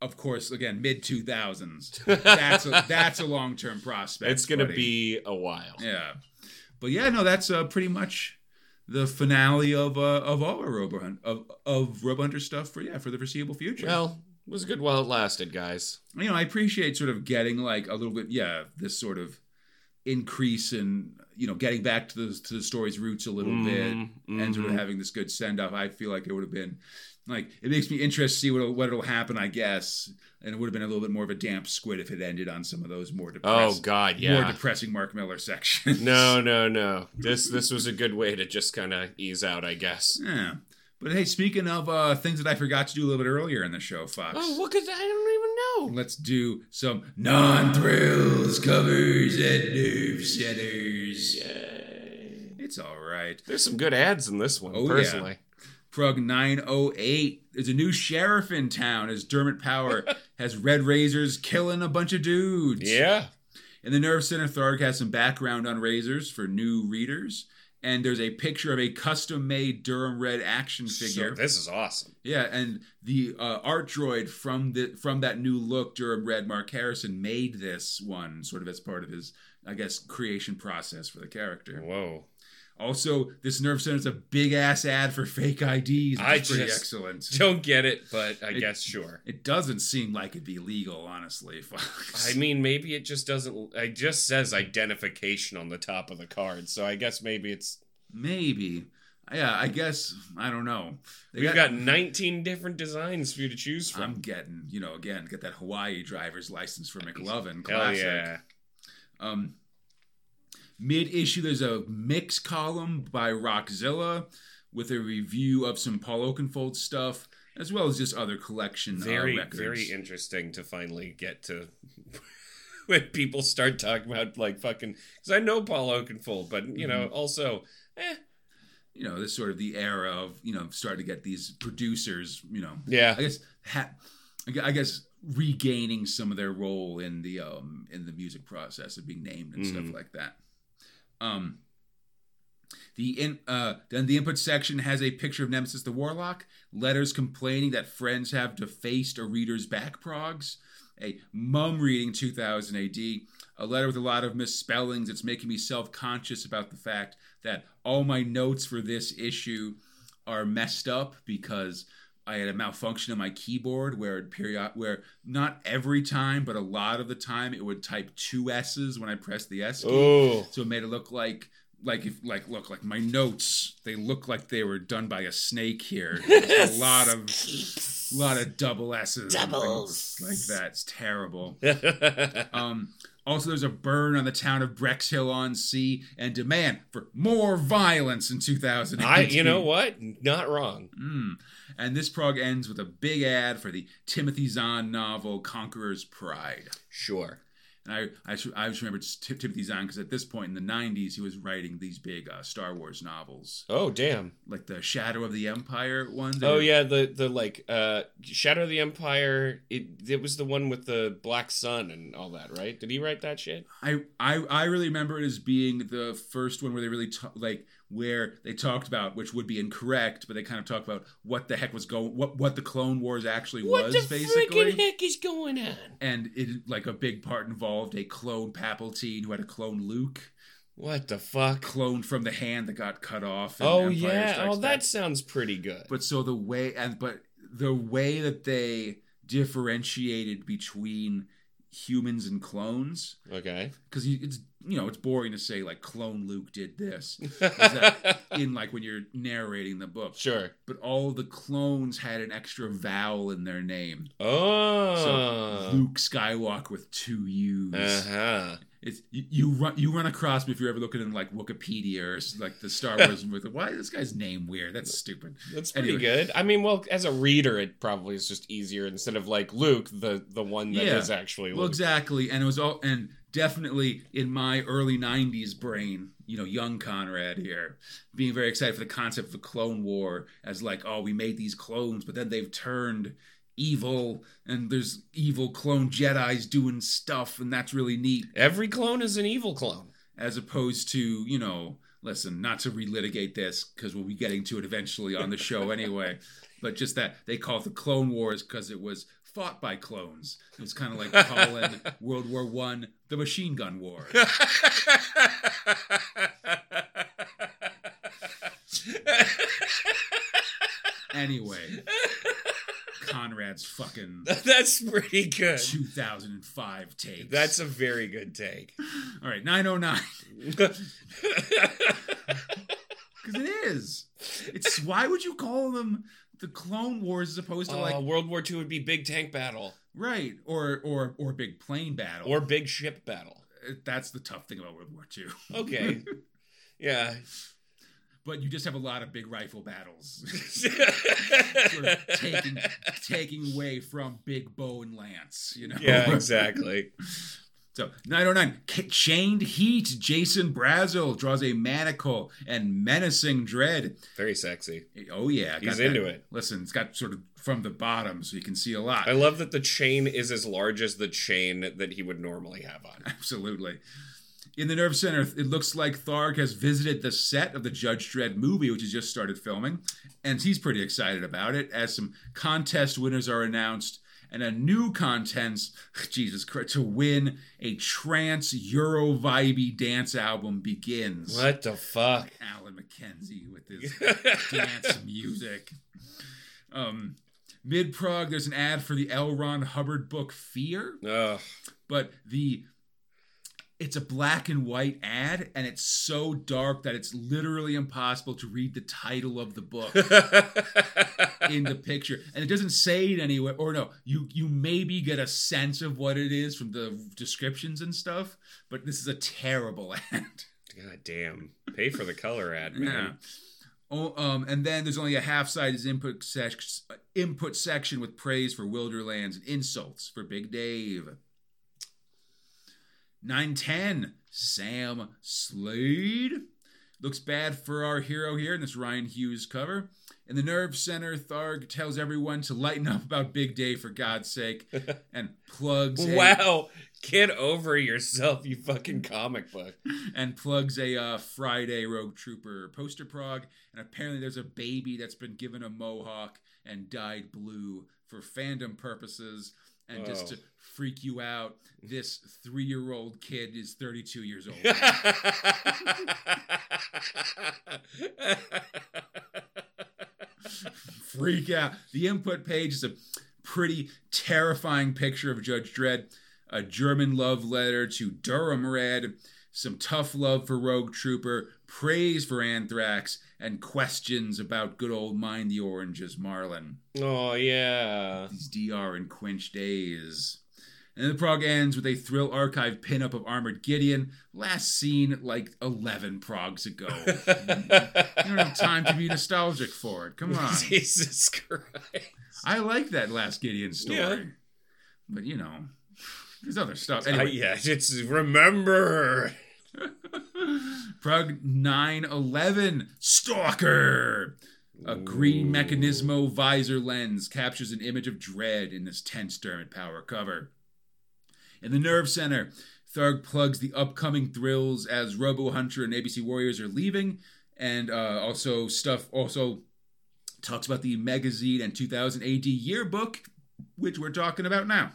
of course, again, mid 2000s. That's a, that's a long term prospect. It's going to be a while. Yeah, but yeah, no, that's uh, pretty much the finale of uh, of all our Robo Hunt of of Robo Hunter stuff for yeah for the foreseeable future. Well, it was good while it lasted, guys. you know, I appreciate sort of getting like a little bit yeah this sort of increase in you know getting back to the to the story's roots a little bit Mhm, and sort of mhm. having this good send off. I feel like it would have been like it makes me interested to see what what it'll happen. I guess, and it would have been a little bit more of a damp squid if it ended on some of those more Oh depressing, God, more depressing Mark Millar sections. No, no, no. This this was a good way to just kind of ease out, I guess. Yeah. But hey, speaking of uh, things that I forgot to do a little bit earlier in the show, Fox, Oh, what could I don't even know. let's do some non thrills covers and nerve centers. Yay. It's all right. There's some good ads in this one, Oh, yeah. Prog 908. There's a new sheriff in town as Dermot Power has red razors killing a bunch of dudes. Yeah. And the Nerve Center, Tharg has some background on razors for new readers. And there's a picture of a custom made Durham Red action figure. So, this is awesome. Yeah, and the uh, art droid from the from that new look, Durham Red, Mark Harrison made this one sort of as part of his, I guess, creation process for the character. Whoa. Also, this nerve center is a big ass ad for fake IDs. I pretty just- excellent. Don't get it, but I It- guess sure. It doesn't seem like it'd be legal, honestly. Fox. I mean, maybe it just doesn't. It just says identification on the top of the card, so I guess maybe it's. maybe. Yeah, I guess I don't know. They We've got 19 different designs for you to choose from. I'm getting, you know, again, get that Hawaii driver's license for McLovin. Hell yeah! Um, Mid issue, there's a mix column by Rockzilla with a review of some Paul Oakenfold stuff, as well as just other collection Very, uh, records. very interesting to finally get to when people start talking about like fucking. Because I know Paul Oakenfold, but you know, Mhm. also, eh, You know, this sort of the era of you know starting to get these producers. You know, yeah, I guess ha- I guess regaining some of their role in the um in the music process of being named and stuff Mhm. like that. Um the in uh then the input section has a picture of Nemesis the Warlock, letters complaining that friends have defaced a reader's back progs, a mum reading 2000 AD, a letter with a lot of misspellings. It's making me self-conscious about the fact that all my notes for this issue are messed up because I had a malfunction in my keyboard where it period where not every time, but a lot of the time it would type two S's when I pressed the S key. oh, So it made it look like like if like look like my notes they look like they were done by a snake here. A lot of lot of double S's Doubles. like that. It's terrible. Um, also, there's a burn on the town of Bexhill on Sea and demand for more violence in 2018. I, you know what? Not wrong. Mm. And this prog ends with a big ad for the Timothy Zahn novel Conqueror's Pride. Sure. And I, I, just- I just remember T- Timothy Zahn because at this point in the 90s, he was writing these big uh, Star Wars novels, Oh, damn. like the Shadow of the Empire ones. Oh yeah, the the like uh Shadow of the Empire. It it was the one with the black sun and all that, right? Did he write that shit? I, I I really remember it as being the first one where they really ta- like where they talked about which would be incorrect, but they kind of talked about what the heck was going what what the Clone Wars actually was basically. What the heck is going on? and it like a big part involved a clone Palpatine who had a clone Luke, What the fuck? cloned from the hand that got cut off. Oh Empire yeah. Strikes Oh, Back. that sounds pretty good. But so the way and but the way that they differentiated between humans and clones Okay. because it's you know it's boring to say like clone Luke did this that- in like when you're narrating the book sure. but all the clones had an extra vowel in their name Oh. so Luke Skywalker with two U's Uh huh. it's you, you run you run across me if you're ever looking in like Wikipedia or like the Star Wars with why is this guy's name weird that's stupid That's pretty Anyway. good. I mean, well, as a reader, it probably is just easier instead of like Luke, the the one that is Yeah. actually Well, Luke. exactly, and it was all, and definitely in my early '90s brain, you know, young Conrad here, being very excited for the concept of the Clone War as like, oh, we made these clones, but then they've turned evil, and there's evil clone Jedi's doing stuff, and that's really neat, Every clone is an evil clone. as opposed to, you know, listen, not to relitigate this because we'll be getting to it eventually on the show anyway, but just that they call it the Clone Wars because it was fought by clones. It was kind of like calling World War One the Machine Gun War. Anyway, Conrad's fucking That's pretty good. 2005 take. That's a very good take. all right. 909 because it is. It's why would you call them the Clone Wars as opposed to Uh, like World War II would be big tank battle right or or or big plane battle or big ship battle. Uh, that's the tough thing about World War II. Okay. yeah. but you just have a lot of big rifle battles, sort of taking taking away from big bow and lance. You know. yeah, exactly. So 909, K- Chained Heat. Jason Brashill draws a manacle and menacing Dredd. Very sexy. Oh yeah, He's that- into it. Listen, it's got sort of from the bottom, so you can see a lot. I love that the chain is as large as the chain that he would normally have on. Absolutely. In the Nerve Center, it looks like Tharg has visited the set of the Judge Dredd movie, which has just started filming, and he's pretty excited about it as some contest winners are announced and a new contest, Jesus Christ, to win a trance Euro vibey dance album begins. What the fuck? Alan McKenzie with his dance music. Um, Mid prog, there's an ad for the L. Ron Hubbard book Fear Ugh. but the it's a black and white ad and it's so dark that it's literally impossible to read the title of the book in the picture and it doesn't say it anywhere or no you you maybe get a sense of what it is from the descriptions and stuff but this is a terrible ad God damn. Pay for the color ad, yeah man. Oh, um, and then there's only a half-sided input sec- input section with praise for Wilderlands and insults for Big Dave. 910, Sam Slade. Looks bad for our hero here in this Ryan Hughes cover. In the Nerve Center, Tharg tells everyone to lighten up about Big Dave for God's sake and plugs a, Wow. Get over yourself, you fucking comic book. and plugs a uh, Friday Rogue Trooper poster prog. And apparently, there's a baby that's been given a mohawk and dyed blue for fandom purposes. And just Oh. to freak you out, this three year old kid is 32 years old. freak out. The input page is a pretty terrifying picture of Judge Dredd, a German love letter to Durham Red, some tough love for Rogue Trooper, praise for Anthrax, and questions about good old Mind the Oranges Marlon. oh, yeah. These DR and Quinch days. And the prog ends with a Thrill Archive pinup of Armored Gideon, last seen like 11 progs ago. you don't have time to be nostalgic for it. Come on. Jesus Christ. I like that last Gideon story. Yeah. But you know, there's other stuff. Uh, Anyway, yeah, it's remember. Prog 911 Stalker. A green Mechanismo visor lens captures an image of Dredd in this tense Dermot Power cover. In the Nerve Center, Tharg plugs the upcoming thrills as Robo Hunter and ABC Warriors are leaving, and uh, also stuff also talks about the magazine and 2000 AD yearbook, which we're talking about now.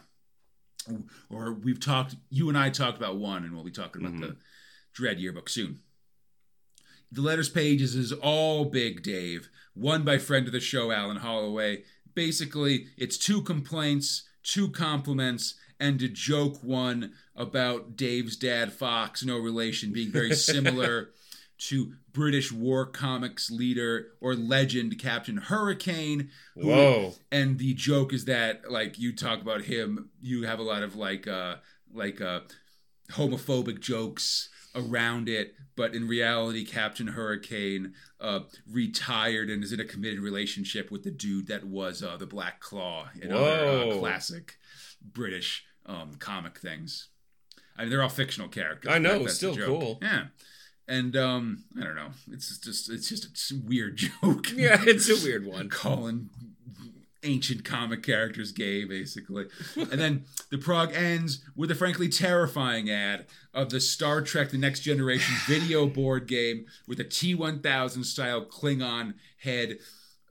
Or we've talked, you and I talked about one, and we'll be talking about the Dredd yearbook soon. The letters pages is all Big Dave, one by friend of the show, Alan Holloway. Basically, it's two complaints, two compliments, and a joke one about Dave's dad, Fox, no relation, being very similar to British war comics leader or legend Captain Hurricane. who- Whoa. And the joke is that, like, you talk about him, you have a lot of like, uh, like, uh, homophobic jokes around it, but in reality, Captain Hurricane uh, retired and is in a committed relationship with the dude that was uh, the Black Claw in other uh, classic British um, comic things. I mean, they're all fictional characters. I know, that's still cool. Yeah, and um, I don't know. It's just it's just a weird joke. Yeah, it's a weird one. calling ancient comic characters gay, basically. and then the prog ends with a frankly terrifying ad of the Star Trek The Next Generation video board game with a T 1000 style Klingon head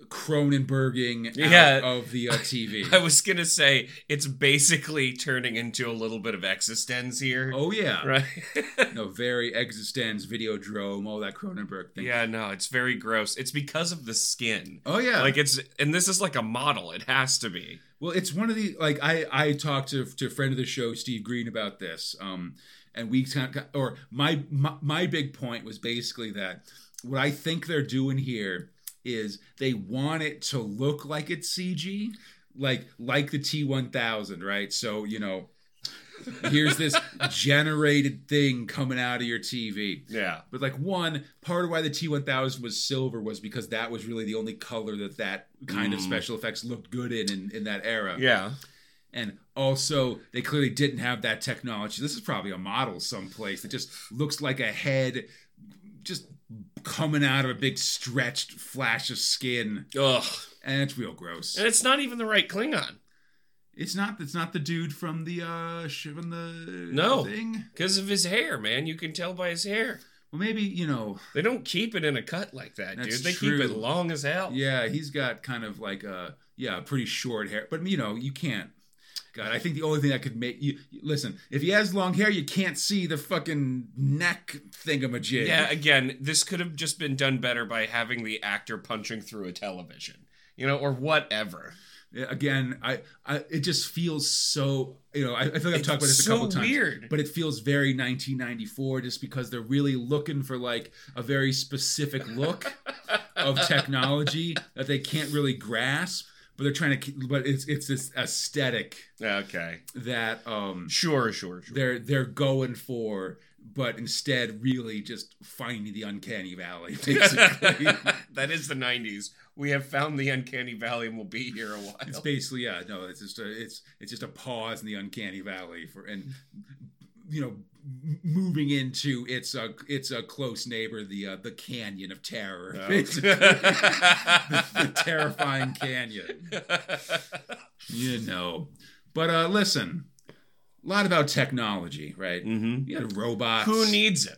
Cronenberging out Yeah. of the uh, TV. I was gonna say it's basically turning into a little bit of existence here, oh, yeah. right? No, very existence, Videodrome, all that Cronenberg thing. yeah, no, it's very gross. It's because of the skin. Oh, yeah. Like it's, and this is like a model. It has to be. Well, it's one of the like I I talked to to a friend of the show Steve Green about this, um, and we kind of or my, my my big point was basically that what I think they're doing here is they want it to look like it's CG, like like the T one thousand, right? So you know, here's this generated thing coming out of your TV. Yeah. But like one part of why the T1000 was silver was because that was really the only color that that kind of Mm. special effects looked good in in, in that era. Yeah. And also, they clearly didn't have that technology. This is probably a model someplace that just looks like a head just coming out of a big stretched flash of skin. Ugh. And it's real gross. And it's not even the right Klingon. It's not it's not the dude from the uh from the No. thing. Because of his hair, man. You can tell by his hair. Well maybe, you know, They don't keep it in a cut like that, dude. They true. keep it long as hell. yeah, he's got kind of like a yeah, pretty short hair. But you know, you can't God, I think the only thing that could make you listen, if he has long hair, you can't see the fucking neck thingamajig. Yeah, again, this could have just been done better by having the actor punching through a television, you know, or whatever. Yeah, Again, I, I it just feels so you know I, I feel like I've talked about this a couple times, weird. but it feels very 1994 just because they're really looking for like a very specific look of technology that they can't really grasp, but they're trying to. keep- But it's it's this aesthetic Okay, that um sure, sure, sure. they're they're going for, but instead really just finding the uncanny valley basically. that is the '90s. We have found the uncanny valley and we'll be here a while. It's basically yeah, no, it's just a it's it's just a pause in the uncanny valley for and you know moving into its a it's a close neighbor the uh, the canyon of terror Oh. the, the terrifying canyon you know but uh listen a lot about technology right mm-hmm. you got robots Who needs it?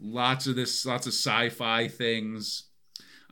lots of this lots of sci-fi things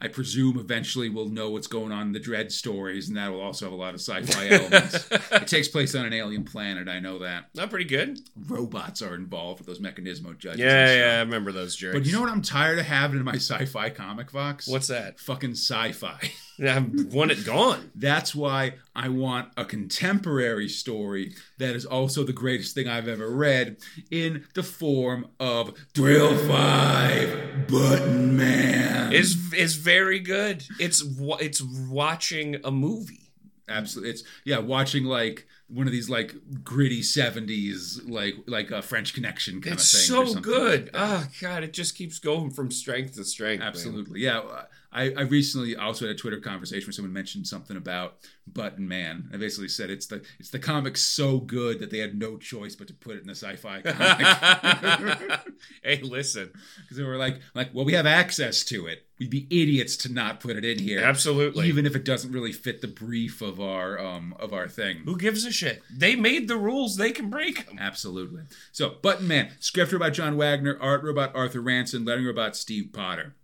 i presume eventually we'll know what's going on in the Dredd stories and that will also have a lot of sci-fi elements it takes place on an alien planet i know that Not pretty good. robots are involved with those mechanismo judges Yeah, yeah, I remember those jerks. but you know what i'm tired of having in my sci-fi comic box What's that? fucking sci-fi I want it gone. that's why i want a contemporary story that is also the greatest thing i've ever read in the form of thrill 5 button man Is is very good. It's it's watching a movie. absolutely it's yeah watching like one of these like gritty 70s like like a french connection kind It's of thing or so good. like. Oh god, it just keeps going from strength to strength. man. absolutely yeah uh, I, I recently also had a twitter conversation where someone mentioned something about button man i basically said it's the it's the comic so good that they had no choice but to put it in the sci-fi comic hey, listen. because they were like like well we have access to it we'd be idiots to not put it in here Absolutely. even if it doesn't really fit the brief of our um of our thing Who gives a shit? They made the rules. They can break them. Absolutely. So, Button Man, script robot John Wagner, art robot Arthur Ranson, lettering robot Steve Potter.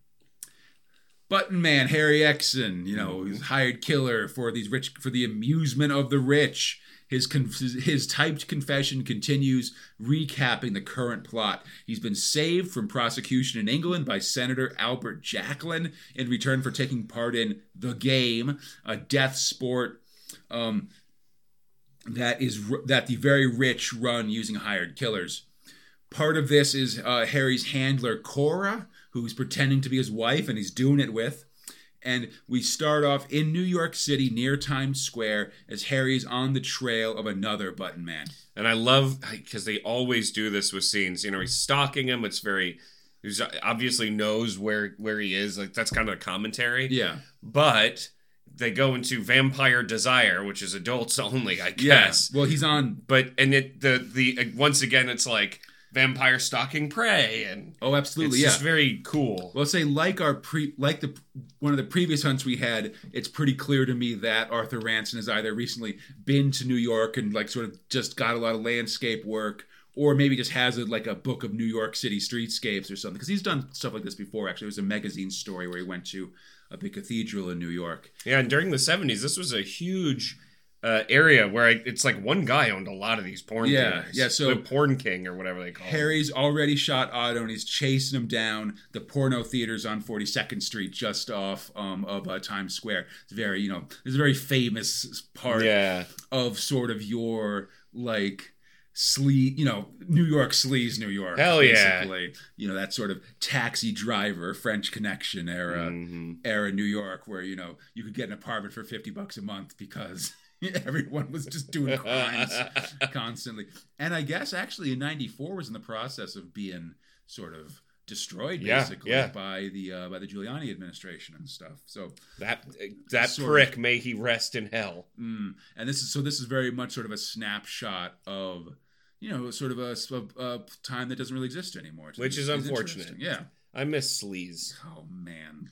Button Man, Harry Exton, you know, he's hired killer for these rich for the amusement of the rich. His, con- his typed confession continues, recapping the current plot. He's been saved from prosecution in England by Senator Albert Jacklin in return for taking part in The Game, a death sport um, that is that the very rich run using hired killers. Part of this is uh, Harry's handler Cora, who's pretending to be his wife, and he's doing it with. And we start off in New York City near Times Square as Harry's on the trail of another button man. And I love because they always do this with scenes. You know, he's stalking him. It's very. He obviously knows where where he is. Like that's kind of a commentary. Yeah. But they go into vampire desire, which is adults only, I guess. Yes. Well, he's on. But and it the the once again, it's like vampire stalking prey, and Oh, absolutely. yeah. very cool. Well, say like our pre, like the one of the previous hunts we had, it's pretty clear to me that Arthur Ranson has either recently been to New York and like sort of just got a lot of landscape work, or maybe just has a, like a book of New York City streetscapes or something. Because he's done stuff like this before. Actually, it was a magazine story where he went to a big cathedral in New York. Yeah, and during the seventies, this was a huge. Uh, area where I, it's like one guy owned a lot of these porn Yeah, theaters. yeah, so- the porn king or whatever they call it. Harry's already shot Otto and he's chasing him down the porno theaters on 42nd Street, just off um, of uh, Times Square. It's very, you know, it's a very famous part Yeah, of sort of your like slee you know new york sleaze new york Hell yeah. basically you know that sort of taxi driver french connection era Mhm. era new york where you know you could get an apartment for 50 bucks a month because everyone was just doing crimes constantly and i guess actually in 94 was in the process of being sort of destroyed basically yeah. by the uh, by the Giuliani administration and stuff. So That that prick, may he rest in hell. Mm. And this is so. This is very much sort of a snapshot of, you know, sort of a, a, a time that doesn't really exist anymore, Which is it's unfortunate. Yeah. I miss sleaze. Oh man,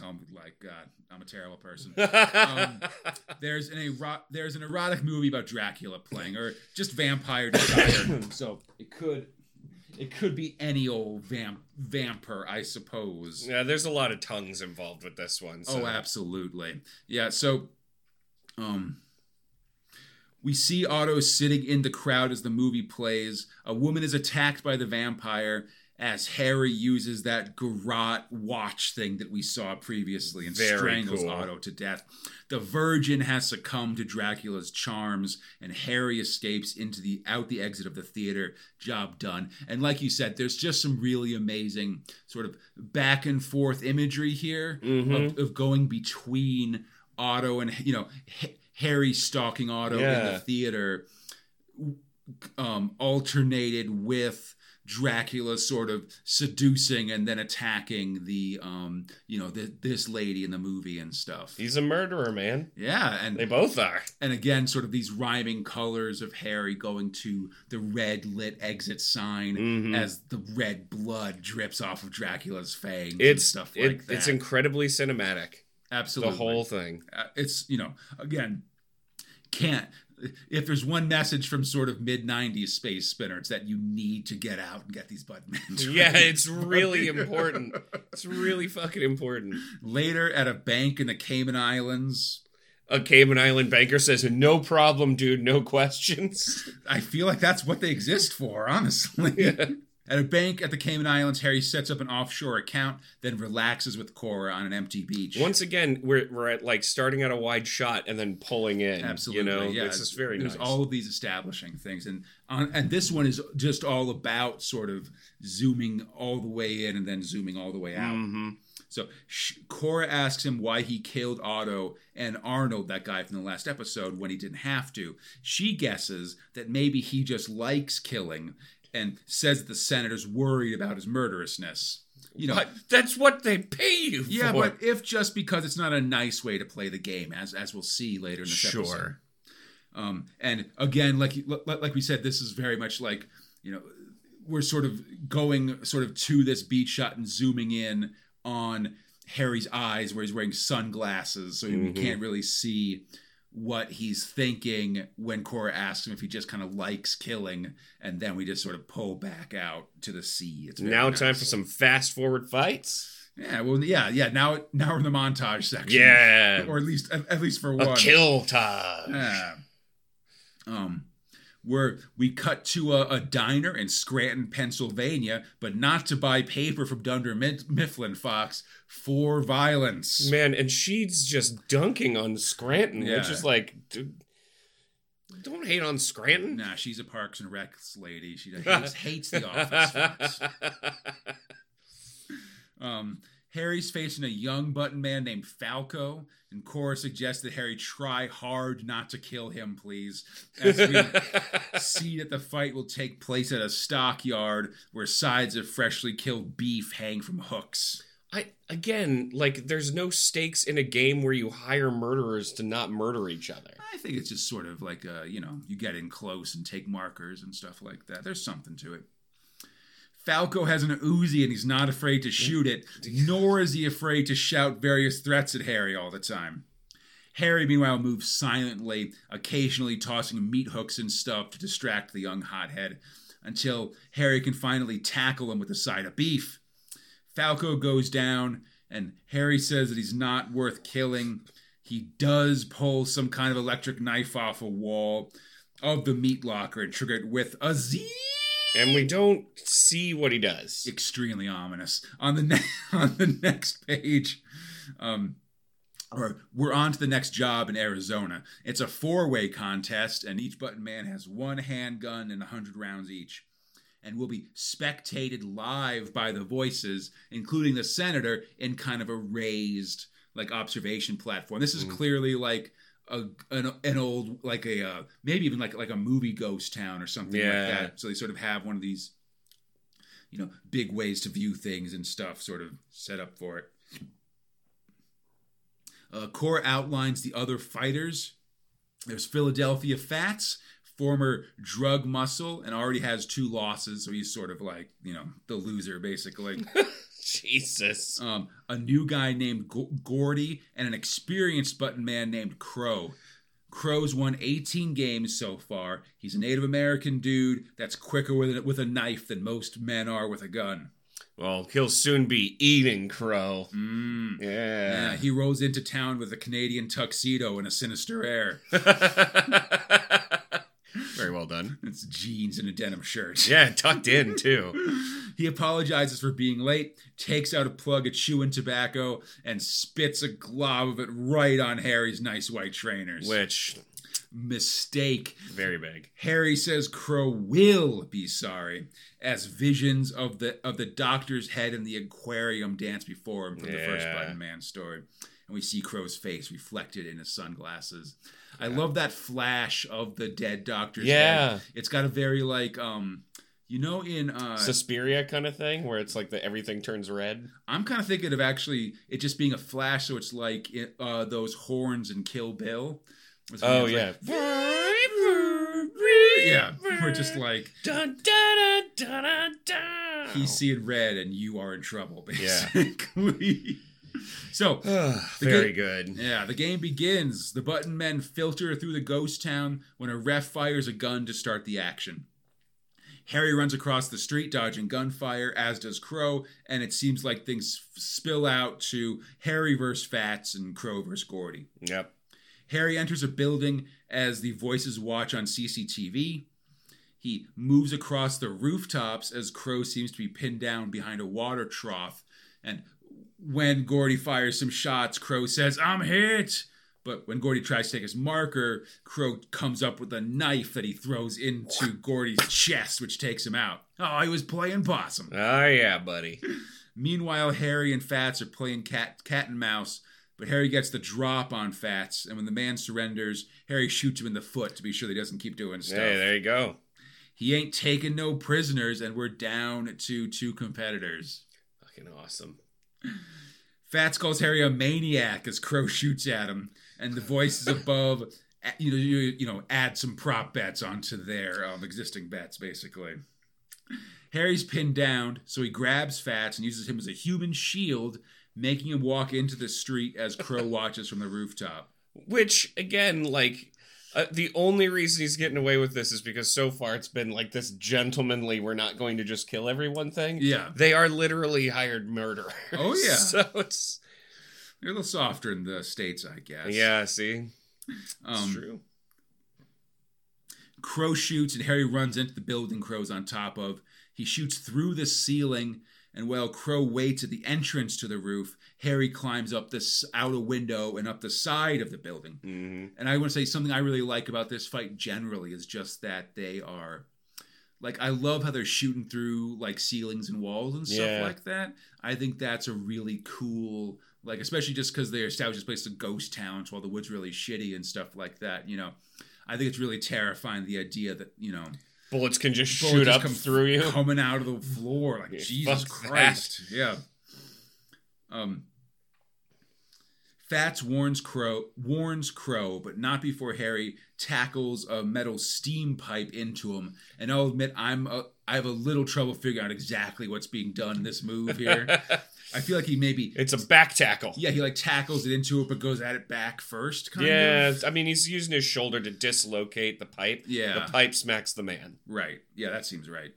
me like God, I'm a terrible person. Um, there's an ero- there's an erotic movie about Dracula playing, or just vampire desire. so it could it could be any old vamp vampire, I suppose. yeah, there's a lot of tongues involved with this one. So. Oh, absolutely. Yeah. So, um, we see Otto sitting in the crowd as the movie plays. A woman is attacked by the vampire as Harry uses that garrote watch thing that we saw previously and Very strangles cool. Otto to death. The Virgin has succumbed to Dracula's charms, and Harry escapes into the out the exit of the theater. Job done. And like you said, there's just some really amazing sort of back and forth imagery here Mhm. of, of going between Otto and you know H- Harry stalking Otto in the theater, um, alternated with Dracula sort of seducing and then attacking the um, you know th- this lady in the movie and stuff. He's a murderer, man. Yeah, and They both are. and again, sort of these rhyming colors of Harry going to the red lit exit sign Mhm. as the red blood drips off of Dracula's fangs and It's stuff it, like that. it's incredibly cinematic. Absolutely, The whole thing. uh, it's you know again can't if there's one message from sort of mid 90s space spinner it's that you need to get out and get these buttons Yeah, it's really important. It's really fucking important. later at a bank in the cayman islands A Cayman Island banker says, "No problem, dude. No questions." i feel like that's what they exist for honestly Yeah. At a bank at the cayman islands harry sets up an offshore account then relaxes with cora on an empty beach Once again, we're we're at like starting at a wide shot and then pulling in. Absolutely, you know, yeah. this is very There's nice. all of these establishing things, and on, and this one is just all about sort of zooming all the way in and then zooming all the way out. Mhm. So Cora asks him why he killed Otto and Arnold, that guy from the last episode, when he didn't have to. She guesses that maybe he just likes killing, and says that the senator's worried about his murderousness. You know, But that's what they pay you yeah, for. but if just because it's not a nice way to play the game, as as we'll see later in this episode. Sure. Um, and again, like like we said, this is very much like you know we're sort of going sort of to this beach shot and zooming in on Harry's eyes where he's wearing sunglasses, so we Mhm. can't really see what he's thinking when Cora asks him if he just kind of likes killing, and then we just sort of pull back out to the sea. It's now nice. time for some fast forward fights. yeah, well, yeah, yeah. Now, now we're in the montage section, Yeah, or at least at, at least for a one. kill time. Yeah. Um, where we cut to a, a diner in Scranton, Pennsylvania, but not to buy paper from Dunder Mifflin Fox for violence. Man, and she's just dunking on Scranton, which Yeah. is like, dude, don't hate on Scranton. Nah, she's a Parks and Recs lady. She hates, hates the office. Um, Harry's facing a young button man named Falco, and Cora suggests that Harry try hard not to kill him, please. As we see that the fight will take place at a stockyard where sides of freshly killed beef hang from hooks. I again, like, there's no stakes in a game where you hire murderers to not murder each other. I think it's just sort of like, uh, you know, you get in close and take markers and stuff like that. There's something to it. Falco has an Uzi and he's not afraid to shoot it, nor is he afraid to shout various threats at Harry all the time. Harry, meanwhile, moves silently, occasionally tossing meat hooks and stuff to distract the young hothead, until Harry can finally tackle him with a side of beef. Falco goes down, and Harry says that he's not worth killing. He does pull some kind of electric knife off a wall of the meat locker and trigger it with a Z. And we don't see what he does. Extremely ominous. On the ne- on the next page, um, or we're on to the next job in Arizona. It's a four-way contest, and each button man has one handgun and a hundred rounds each. And will be spectated live by the voices, including the senator, in kind of a raised like observation platform. This is Mm. clearly like a an, an old like a uh, maybe even like like a movie ghost town or something like that. So they sort of have one of these you know, big ways to view things and stuff sort of set up for it. Uh, Cora outlines the other fighters. There's Philadelphia Fats, former drug muscle, and already has two losses, so he's sort of like, you know, the loser, basically. Jesus. um, a new guy named G- Gordy, and an experienced button man named Crow. Crow's won 18 games so far. He's a Native American dude that's quicker with a, with a knife than most men are with a gun. Well, he'll soon be eating crow. Mm. Yeah. Yeah, he rolls into town with a Canadian tuxedo and a sinister air. Well done. It's jeans and a denim shirt. Yeah, tucked in too. He apologizes for being late, takes out a plug of chewing tobacco, and spits a glob of it right on Harry's nice white trainers. Which Mistake. very big. Harry says Crow will be sorry, as visions of the of the doctor's head in the aquarium dance before him from the first Button Man story. And we see Crow's face reflected in his sunglasses. I love that flash of the dead doctor's Yeah. head. It's got a very like um you know in uh Suspiria kind of thing, where it's like the everything turns red. I'm kind of thinking of actually it just being a flash so it's like it, uh those horns in Kill Bill. Oh like- yeah. Yeah, we're just like Dun, dun, dun, he's seeing red and you are in trouble, Yeah. so, ah, very ga- good. yeah, the game begins. The button men filter through the ghost town when a ref fires a gun to start the action. Harry runs across the street, dodging gunfire, as does Crow, and it seems like things spill out to Harry versus Fats and Crow versus Gordy. Yep. Harry enters a building as the voices watch on CCTV. He moves across the rooftops as Crow seems to be pinned down behind a water trough. And when Gordy fires some shots, Crow says, I'm hit. But when Gordy tries to take his marker, Crow comes up with a knife that he throws into Gordy's chest, which takes him out. Oh, he was playing possum. Oh yeah, buddy. Meanwhile, Harry and Fats are playing cat cat and mouse, but Harry gets the drop on Fats, and when the man surrenders, Harry shoots him in the foot to be sure that he doesn't keep doing stuff. Hey, there you go. He ain't taking no prisoners, and we're down to two competitors. Fucking awesome. Fats calls Harry a maniac as Crow shoots at him, and the voices above, you know, you, you know, add some prop bets onto their um, existing bets, basically. Harry's pinned down, so he grabs Fats and uses him as a human shield, making him walk into the street as Crow watches from the rooftop. Which again, like. Uh, the only reason he's getting away with this is because so far it's been like this gentlemanly we're not going to just kill everyone thing. Yeah, They are literally hired murderers. Oh, yeah. So it's they're a little softer in the states, I guess. yeah, see? It's um, true. Crow shoots and Harry runs into the building Crow's on top of. He shoots through the ceiling, and while Crow waits at the entrance to the roof, Harry climbs up this out a window and up the side of the building. hmm And I want to say something I really like about this fight generally is just that they are like I love how they're shooting through like ceilings and walls and stuff Yeah. like that. I think that's a really cool like especially just because they established this place as ghost town, so all the wood's really shitty and stuff like that. You know, I think it's really terrifying the idea that you know Bullets can just bullets shoot just up through you. coming out of the floor like Jesus fuck Christ. Yeah. Um Fats warns Crow warns Crow, but not before Harry tackles a metal steam pipe into him. And I'll admit I'm a, I have a little trouble figuring out exactly what's being done in this move here. I feel like he maybe it's a back tackle. yeah, he like tackles it into it but goes at it back first kind Yeah, of. I mean he's using his shoulder to dislocate the pipe. Yeah. The pipe smacks the man. Right. Yeah, that seems right.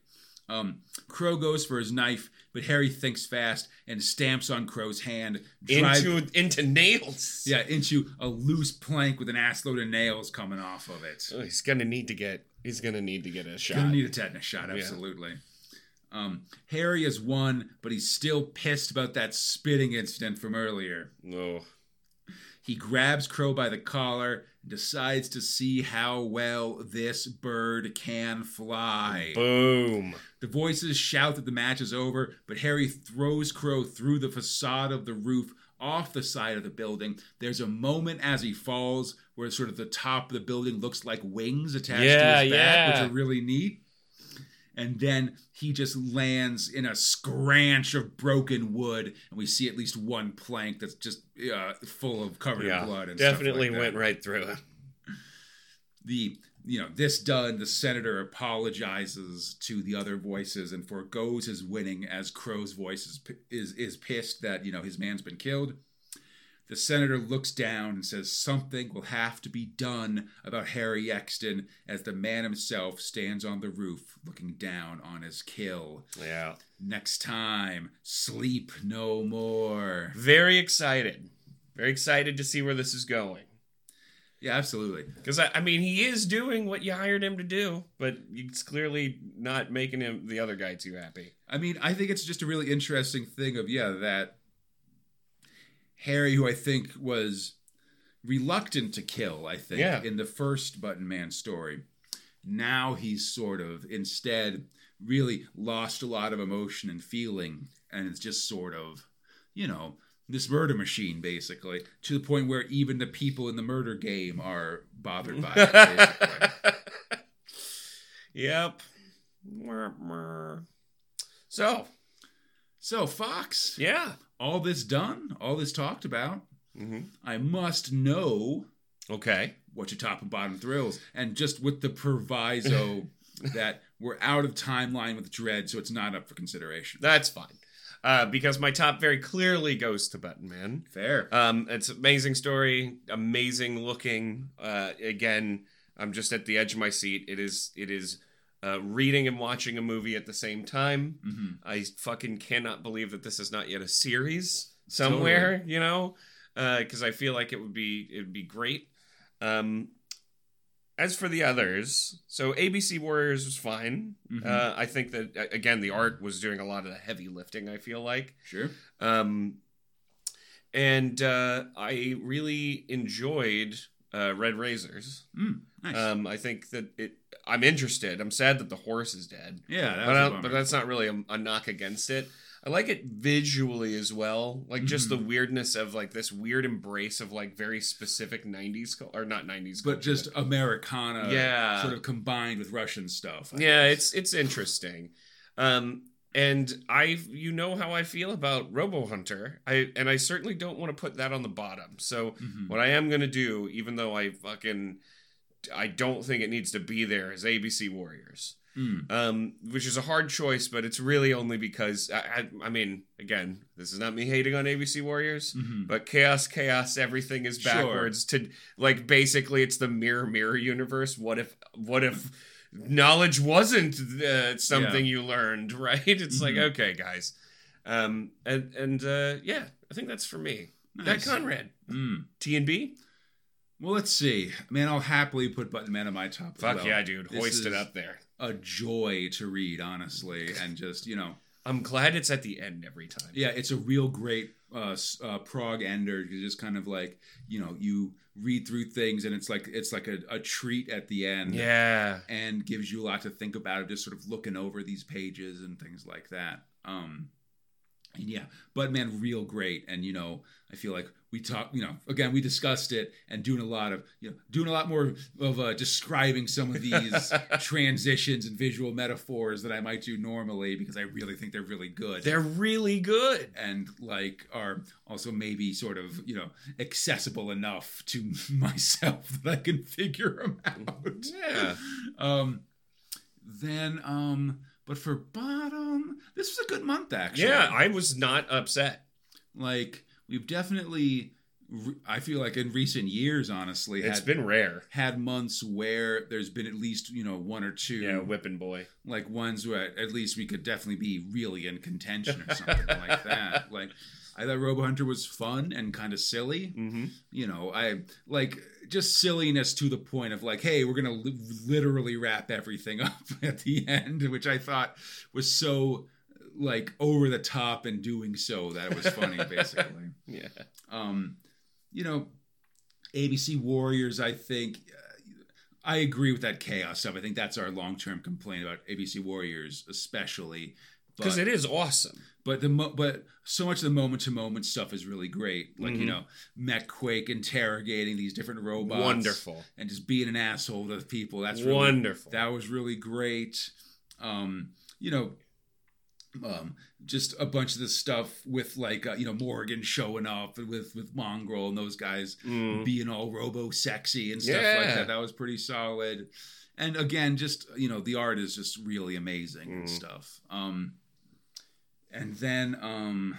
Um, Crow goes for his knife, but Harry thinks fast and stamps on Crow's hand, drive- Into into nails. yeah, into a loose plank with an assload of nails coming off of it. Oh, he's gonna need to get he's gonna need to get a shot. Gonna need a tetanus shot, Yeah. absolutely. Um, Harry has won, but he's still pissed about that spitting incident from earlier. no. He grabs Crow by the collar and decides to see how well this bird can fly. Boom. The voices shout that the match is over, but Harry throws Crow through the facade of the roof off the side of the building. There's a moment as he falls where sort of the top of the building looks like wings attached Yeah, to his back, yeah. which are really neat. and then he just lands in a scranch of broken wood, and we see at least one plank that's just uh, full of covered in blood. And definitely stuff like went right through it. the you know this done the senator apologizes to the other voices and foregoes his winning as crow's voice is, is is pissed that you know his man's been killed the senator looks down and says something will have to be done about harry exton as the man himself stands on the roof looking down on his kill Yeah. next time sleep no more Very excited. Very excited to see where this is going. Yeah absolutely Because I, I mean, he is doing what you hired him to do, but it's clearly not making him the other guy too happy. I mean, I think it's just a really interesting thing of yeah that Harry, who I think was reluctant to kill, I think Yeah. in the first Button Man story, now he's sort of instead really lost a lot of emotion and feeling, and it's just sort of, you know. This murder machine, basically, to the point where even the people in the murder game are bothered by it. Basically. yep. So, So, Fox, yeah. all this done, all this talked about, hmm I must know Okay. what your top and bottom thrills, and just with the proviso that we're out of timeline with Dredd, so it's not up for consideration. That's fine. Uh, because my top very clearly goes to Button Man. Fair. Um, it's amazing story, amazing looking. Uh, again, I'm just at the edge of my seat. It is it is uh, reading and watching a movie at the same time. hmm I fucking cannot believe that this is not yet a series somewhere. You know, because I feel like it would be it would be great. Um, as for the others, so ABC Warriors was fine. Mhm. Uh, I think that again the art was doing a lot of the heavy lifting. I feel like. Sure. Um, and uh, I really enjoyed uh, Red Razors. Mm, nice. Um, I think that it. I'm interested. I'm sad that the horse is dead, yeah, that but, was I a but that's not really a, a knock against it. I like it visually as well, like just the weirdness of like this weird embrace of like very specific '90s cul- or not '90s, but culture, just Americana, Yeah. sort of combined with Russian stuff. I yeah, guess. it's it's interesting. Um, and I, you know how I feel about Robo Hunter. I and I certainly don't want to put that on the bottom. So Mhm. what I am gonna do, even though I fucking, I don't think it needs to be there, is ABC Warriors. Mm. Um, which is a hard choice, but it's really only because I, I, I mean, again, this is not me hating on ABC Warriors. Mhm. But chaos, chaos, everything is Sure. backwards. To like, basically, it's the mirror, mirror universe. What if, what if knowledge wasn't uh, something you learned? Right? It's like, Mhm. okay, guys, um, and and uh, yeah, I think that's for me. Nice. That Conrad, Mm. T and B. Well, let's see. Man, I'll happily put Button Man on my top. Fuck well. yeah, dude, This hoist it up there. A joy to read, honestly, and just you know, I'm glad it's at the end every time. yeah, it's a real great uh, uh prog ender. You just kind of like you know you read through things and it's like it's like a, a treat at the end. Yeah. and gives you a lot to think about just sort of looking over these pages and things like that um and yeah but man real great and you know i feel like we talk you know again we discussed it and doing a lot of you know doing a lot more of uh, describing some of these transitions and visual metaphors that i might do normally because i really think they're really good They're really good. and like are also maybe sort of you know accessible enough to myself that I can figure them out. Yeah. Um. Then um. But for bottom, this was a good month actually. Yeah, I was not upset. like we've definitely. I feel like in recent years, honestly, It's had been rare. had months where there's been at least you know one or two Yeah, whipping boy. like ones where at least we could definitely be really in contention or something like that. Like I thought Robo Hunter was fun and kind of silly. Mm-hmm. You know, I like just silliness to the point of like, hey, we're gonna li- literally wrap everything up at the end, which I thought was so like over the top in doing so that it was funny, basically. Yeah. Um, you know, ABC Warriors, I think. Uh, I agree with that chaos stuff. I think that's our long term complaint about ABC Warriors, especially. Because it is awesome. But the mo- but so much of the moment to moment stuff is really great. Like you Mhm. know, Mek-Quake interrogating these different robots, Wonderful. and just being an asshole to people. That's really, Wonderful. That was really great. Um, you know, um, just a bunch of this stuff with like uh, you know Morgan showing up and with with Mongrel and those guys Mm. being all robo sexy and stuff like that. That was pretty solid. And again, just you know, the art is just really amazing and Mm. stuff. Um, and then um,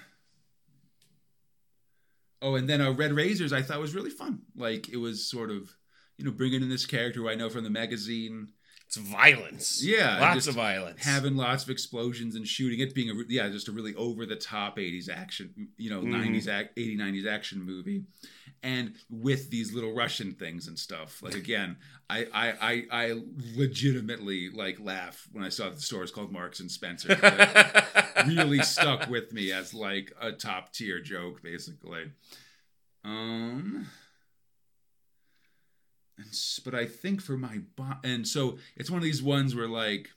oh, and then uh, Red Razors, I thought was really fun. Like it was sort of you know bringing in this character who I know from the magazine, It's violence. Yeah, lots of violence. having lots of explosions and shooting. It being a yeah, just a really over the top '80s action, you know, Mhm. '90s ac- '80s '90s action movie, and with these little Russian things and stuff. Like again, I I I, I legitimately like laugh when I saw the store is called Marks and Spencer. Really stuck with me as like a top tier joke, basically. Um. And, but I think for my bottom, and so it's one of these ones where like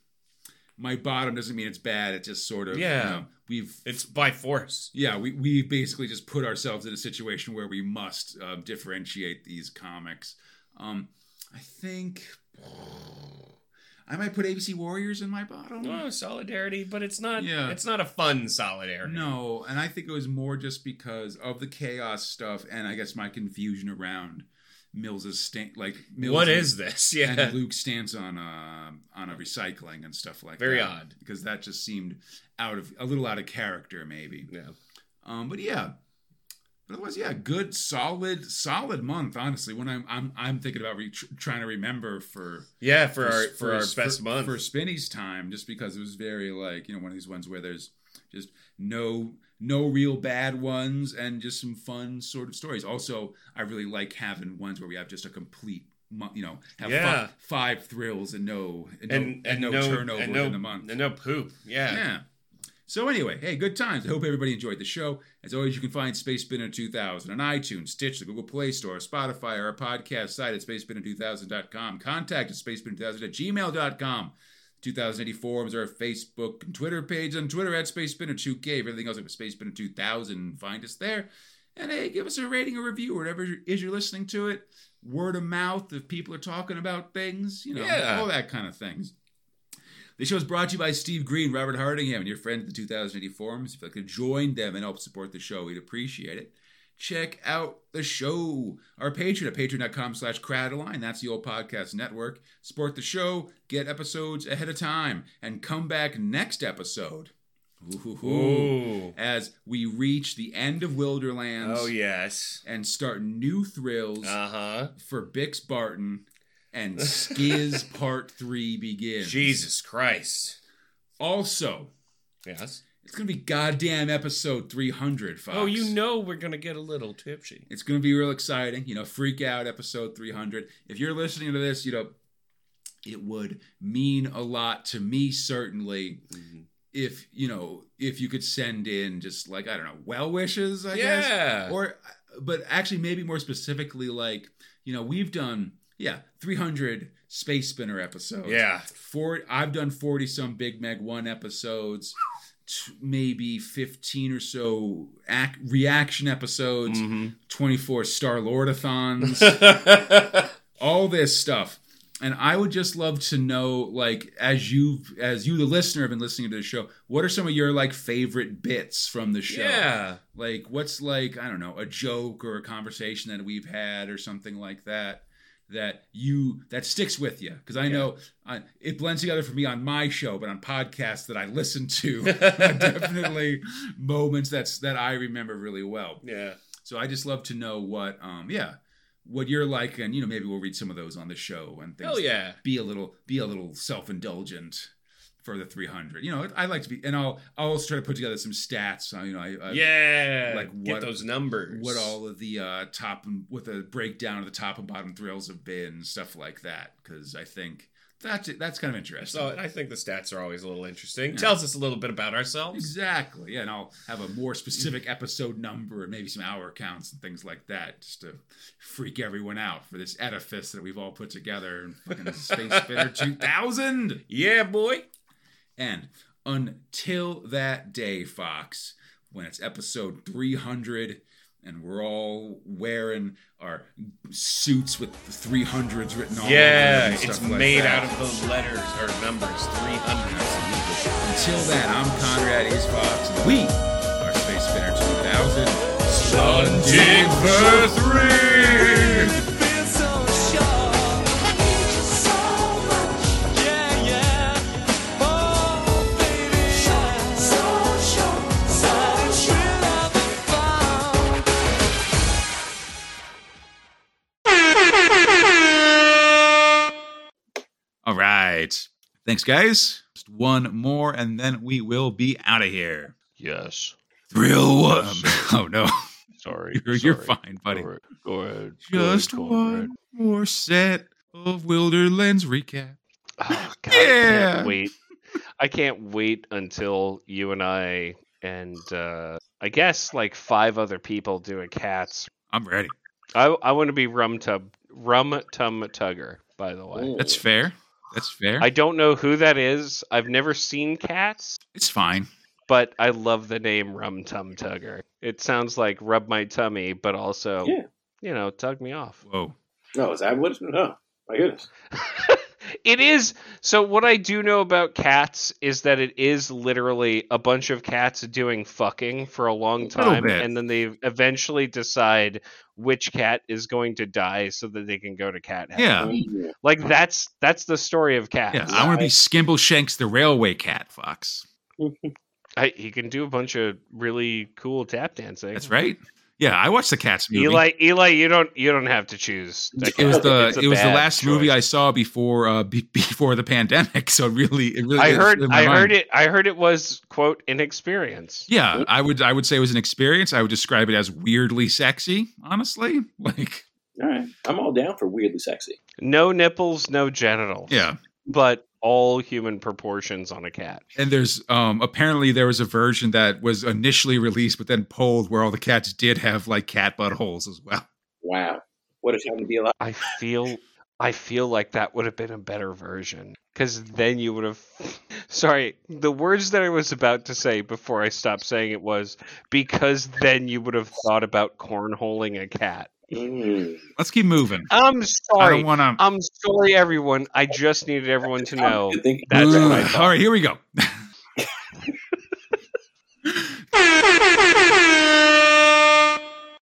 my bottom doesn't mean it's bad. It just sort of Yeah. You know, we've It's by force. yeah we we basically just put ourselves in a situation where we must uh, differentiate these comics. Um, I think I might put ABC Warriors in my bottom. Oh, solidarity, but it's not. Yeah. It's not a fun solidarity. No, and I think it was more just because of the chaos stuff, and I guess my confusion around Mills's stand, like Mills What is this? Yeah. and Luke's stance on uh, on a recycling and stuff like Very that. Very odd. because that just seemed out of a little out of character, maybe. yeah. Um, but yeah, but otherwise, yeah, good, solid, solid month. Honestly, when I'm I'm I'm thinking about re- trying to remember for Yeah. For, our for, our best for, month. for Spinny's time, just because it was very like you know one of these ones where there's just no no real bad ones and just some fun sort of stories. Also, I really like having ones where we have just a complete. You know, have Yeah. fi- five thrills and no and, and, no, and no, turnover and no, in the month. And no poop. Yeah. Yeah. So anyway, hey, good times. I hope everybody enjoyed the show. As always, you can find Space Spinner 2000 on iTunes, Stitch, the Google Play Store, Spotify, or our podcast site at spacespinner2000.com. Contact us, spacespinner2000 at gmail.com. 2000 AD forums, our Facebook and Twitter page on Twitter at SpaceSpinner2K. Everything else at SpaceSpinner2000. Find us there. And hey, give us a rating or review, whatever it is you're listening to it. Word of mouth if people are talking about things, you know, Yeah. all that kind of things. The show is brought to you by Steve Green, Robert Hardingham, and your friends at the 2000 AD forums. If you could join them and help support the show, we'd appreciate it. Check out the show, our Patreon at patreon.com slash cradeline. That's the old podcast network. Support the show, get episodes ahead of time, and come back next episode. Ooh, Ooh. as we reach the end of Wilderlands Oh yes. and start new thrills Uh huh. for Bix Barton and Skizz Part 3 begins. Jesus Christ. Also, Yes. It's going to be goddamn episode 300, Fox. Oh, you know we're gonna get a little tipsy. It's going to be real exciting. You know, freak out episode 300. If you're listening to this, you know, it would mean a lot to me, certainly, Mm-hmm. if, you know, if you could send in just like, I don't know, well wishes, I Yeah. guess. Or, but actually, maybe more specifically, like, you know, we've done, yeah, 300 Space Spinner episodes. Yeah. Four, I've done 40 some Big Meg 1 episodes, t- maybe 15 or so ac- reaction episodes, Mhm. 24 Star Lordathons, all this stuff. And I would just love to know, like, as you, as you, the listener, have been listening to the show, what are some of your like favorite bits from the show? yeah. Like, what's like, I don't know, a joke or a conversation that we've had or something like that that you that sticks with you? Because I know uh, it blends together for me on my show, but on podcasts that I listen to, definitely moments that's that I remember really well. Yeah. So I just love to know what, um, yeah, what you're like, and you know, maybe we'll read some of those on the show and things. Hell yeah. Be a little, be a little self indulgent for the 300. You know, I like to be, and I'll, I'll also try to put together some stats. uh, You know, I, I Yeah. like get what- those numbers. what all of the uh, top and what the breakdown of the top and bottom thrills have been, stuff like that. Because I think that's that's kind of interesting. So I think the stats are always a little interesting. Tells us a little bit about ourselves. Exactly. Yeah, and I'll have a more specific episode number and maybe some hour counts and things like that, just to freak everyone out for this edifice that we've all put together in fucking Space Spinner 2000. Yeah, boy. And until that day, Fox, when it's episode 300 and we're all wearing our suits with the 300s written on yeah. Yeah, it's like made that. out of those letters or numbers, 300s. Until then, I'm Conrad Ace Fox, and we are Space Spinner 2000. Sundig for 3! Thanks, guys. Just one more, and then we will be out of here. Yes. Thrill one. Oh, no. Sorry. You're, you're fine, buddy. Go ahead. Go ahead, Just Conrad. one more set of Wilderlands recap. Oh, God, I can't wait. I can't wait until you and I and uh, I guess like five other people do a cats. I'm ready. I I want to be rum tub rum tum tugger. By the way, Ooh. That's fair. That's fair. I don't know who that is. I've never seen cats, it's fine. but I love the name rum tum tugger. It sounds like rub my tummy, but also Yeah. you know tug me off. Whoa. No, is that what? No, my goodness. It is. So what I do know about cats is that it is literally a bunch of cats doing fucking for a long time, bit. and then they eventually decide which cat is going to die so that they can go to cat heaven. Yeah. Like that's that's the story of cats. Yeah. I want to be Skimbleshanks the railway cat, Fox. I, he can do a bunch of really cool tap dancing. That's right. Yeah, I watched the Cats movie. Eli, Eli, you don't you don't have to choose. it was the it was the bad last movie I saw before uh be, before the pandemic. So it really it really I heard in my I heard it I heard it was quote an experience. Yeah, I would I would say it was an experience. I would describe it as weirdly sexy, honestly. Like All right, I'm all down for weirdly sexy. No nipples, no genitals. yeah. but all human proportions on a cat. And there's um apparently there was a version that was initially released but then pulled where all the cats did have like cat buttholes as well. Wow, what a time to be alive. I feel I feel like that would have been a better version cuz then you would have Sorry, the words that I was about to say before I stopped saying it was because then you would have thought about cornholing a cat. Mm. Let's keep moving. I'm sorry. I wanna... I'm sorry, everyone. I just needed everyone to know. That's what I thought. All right, here we go.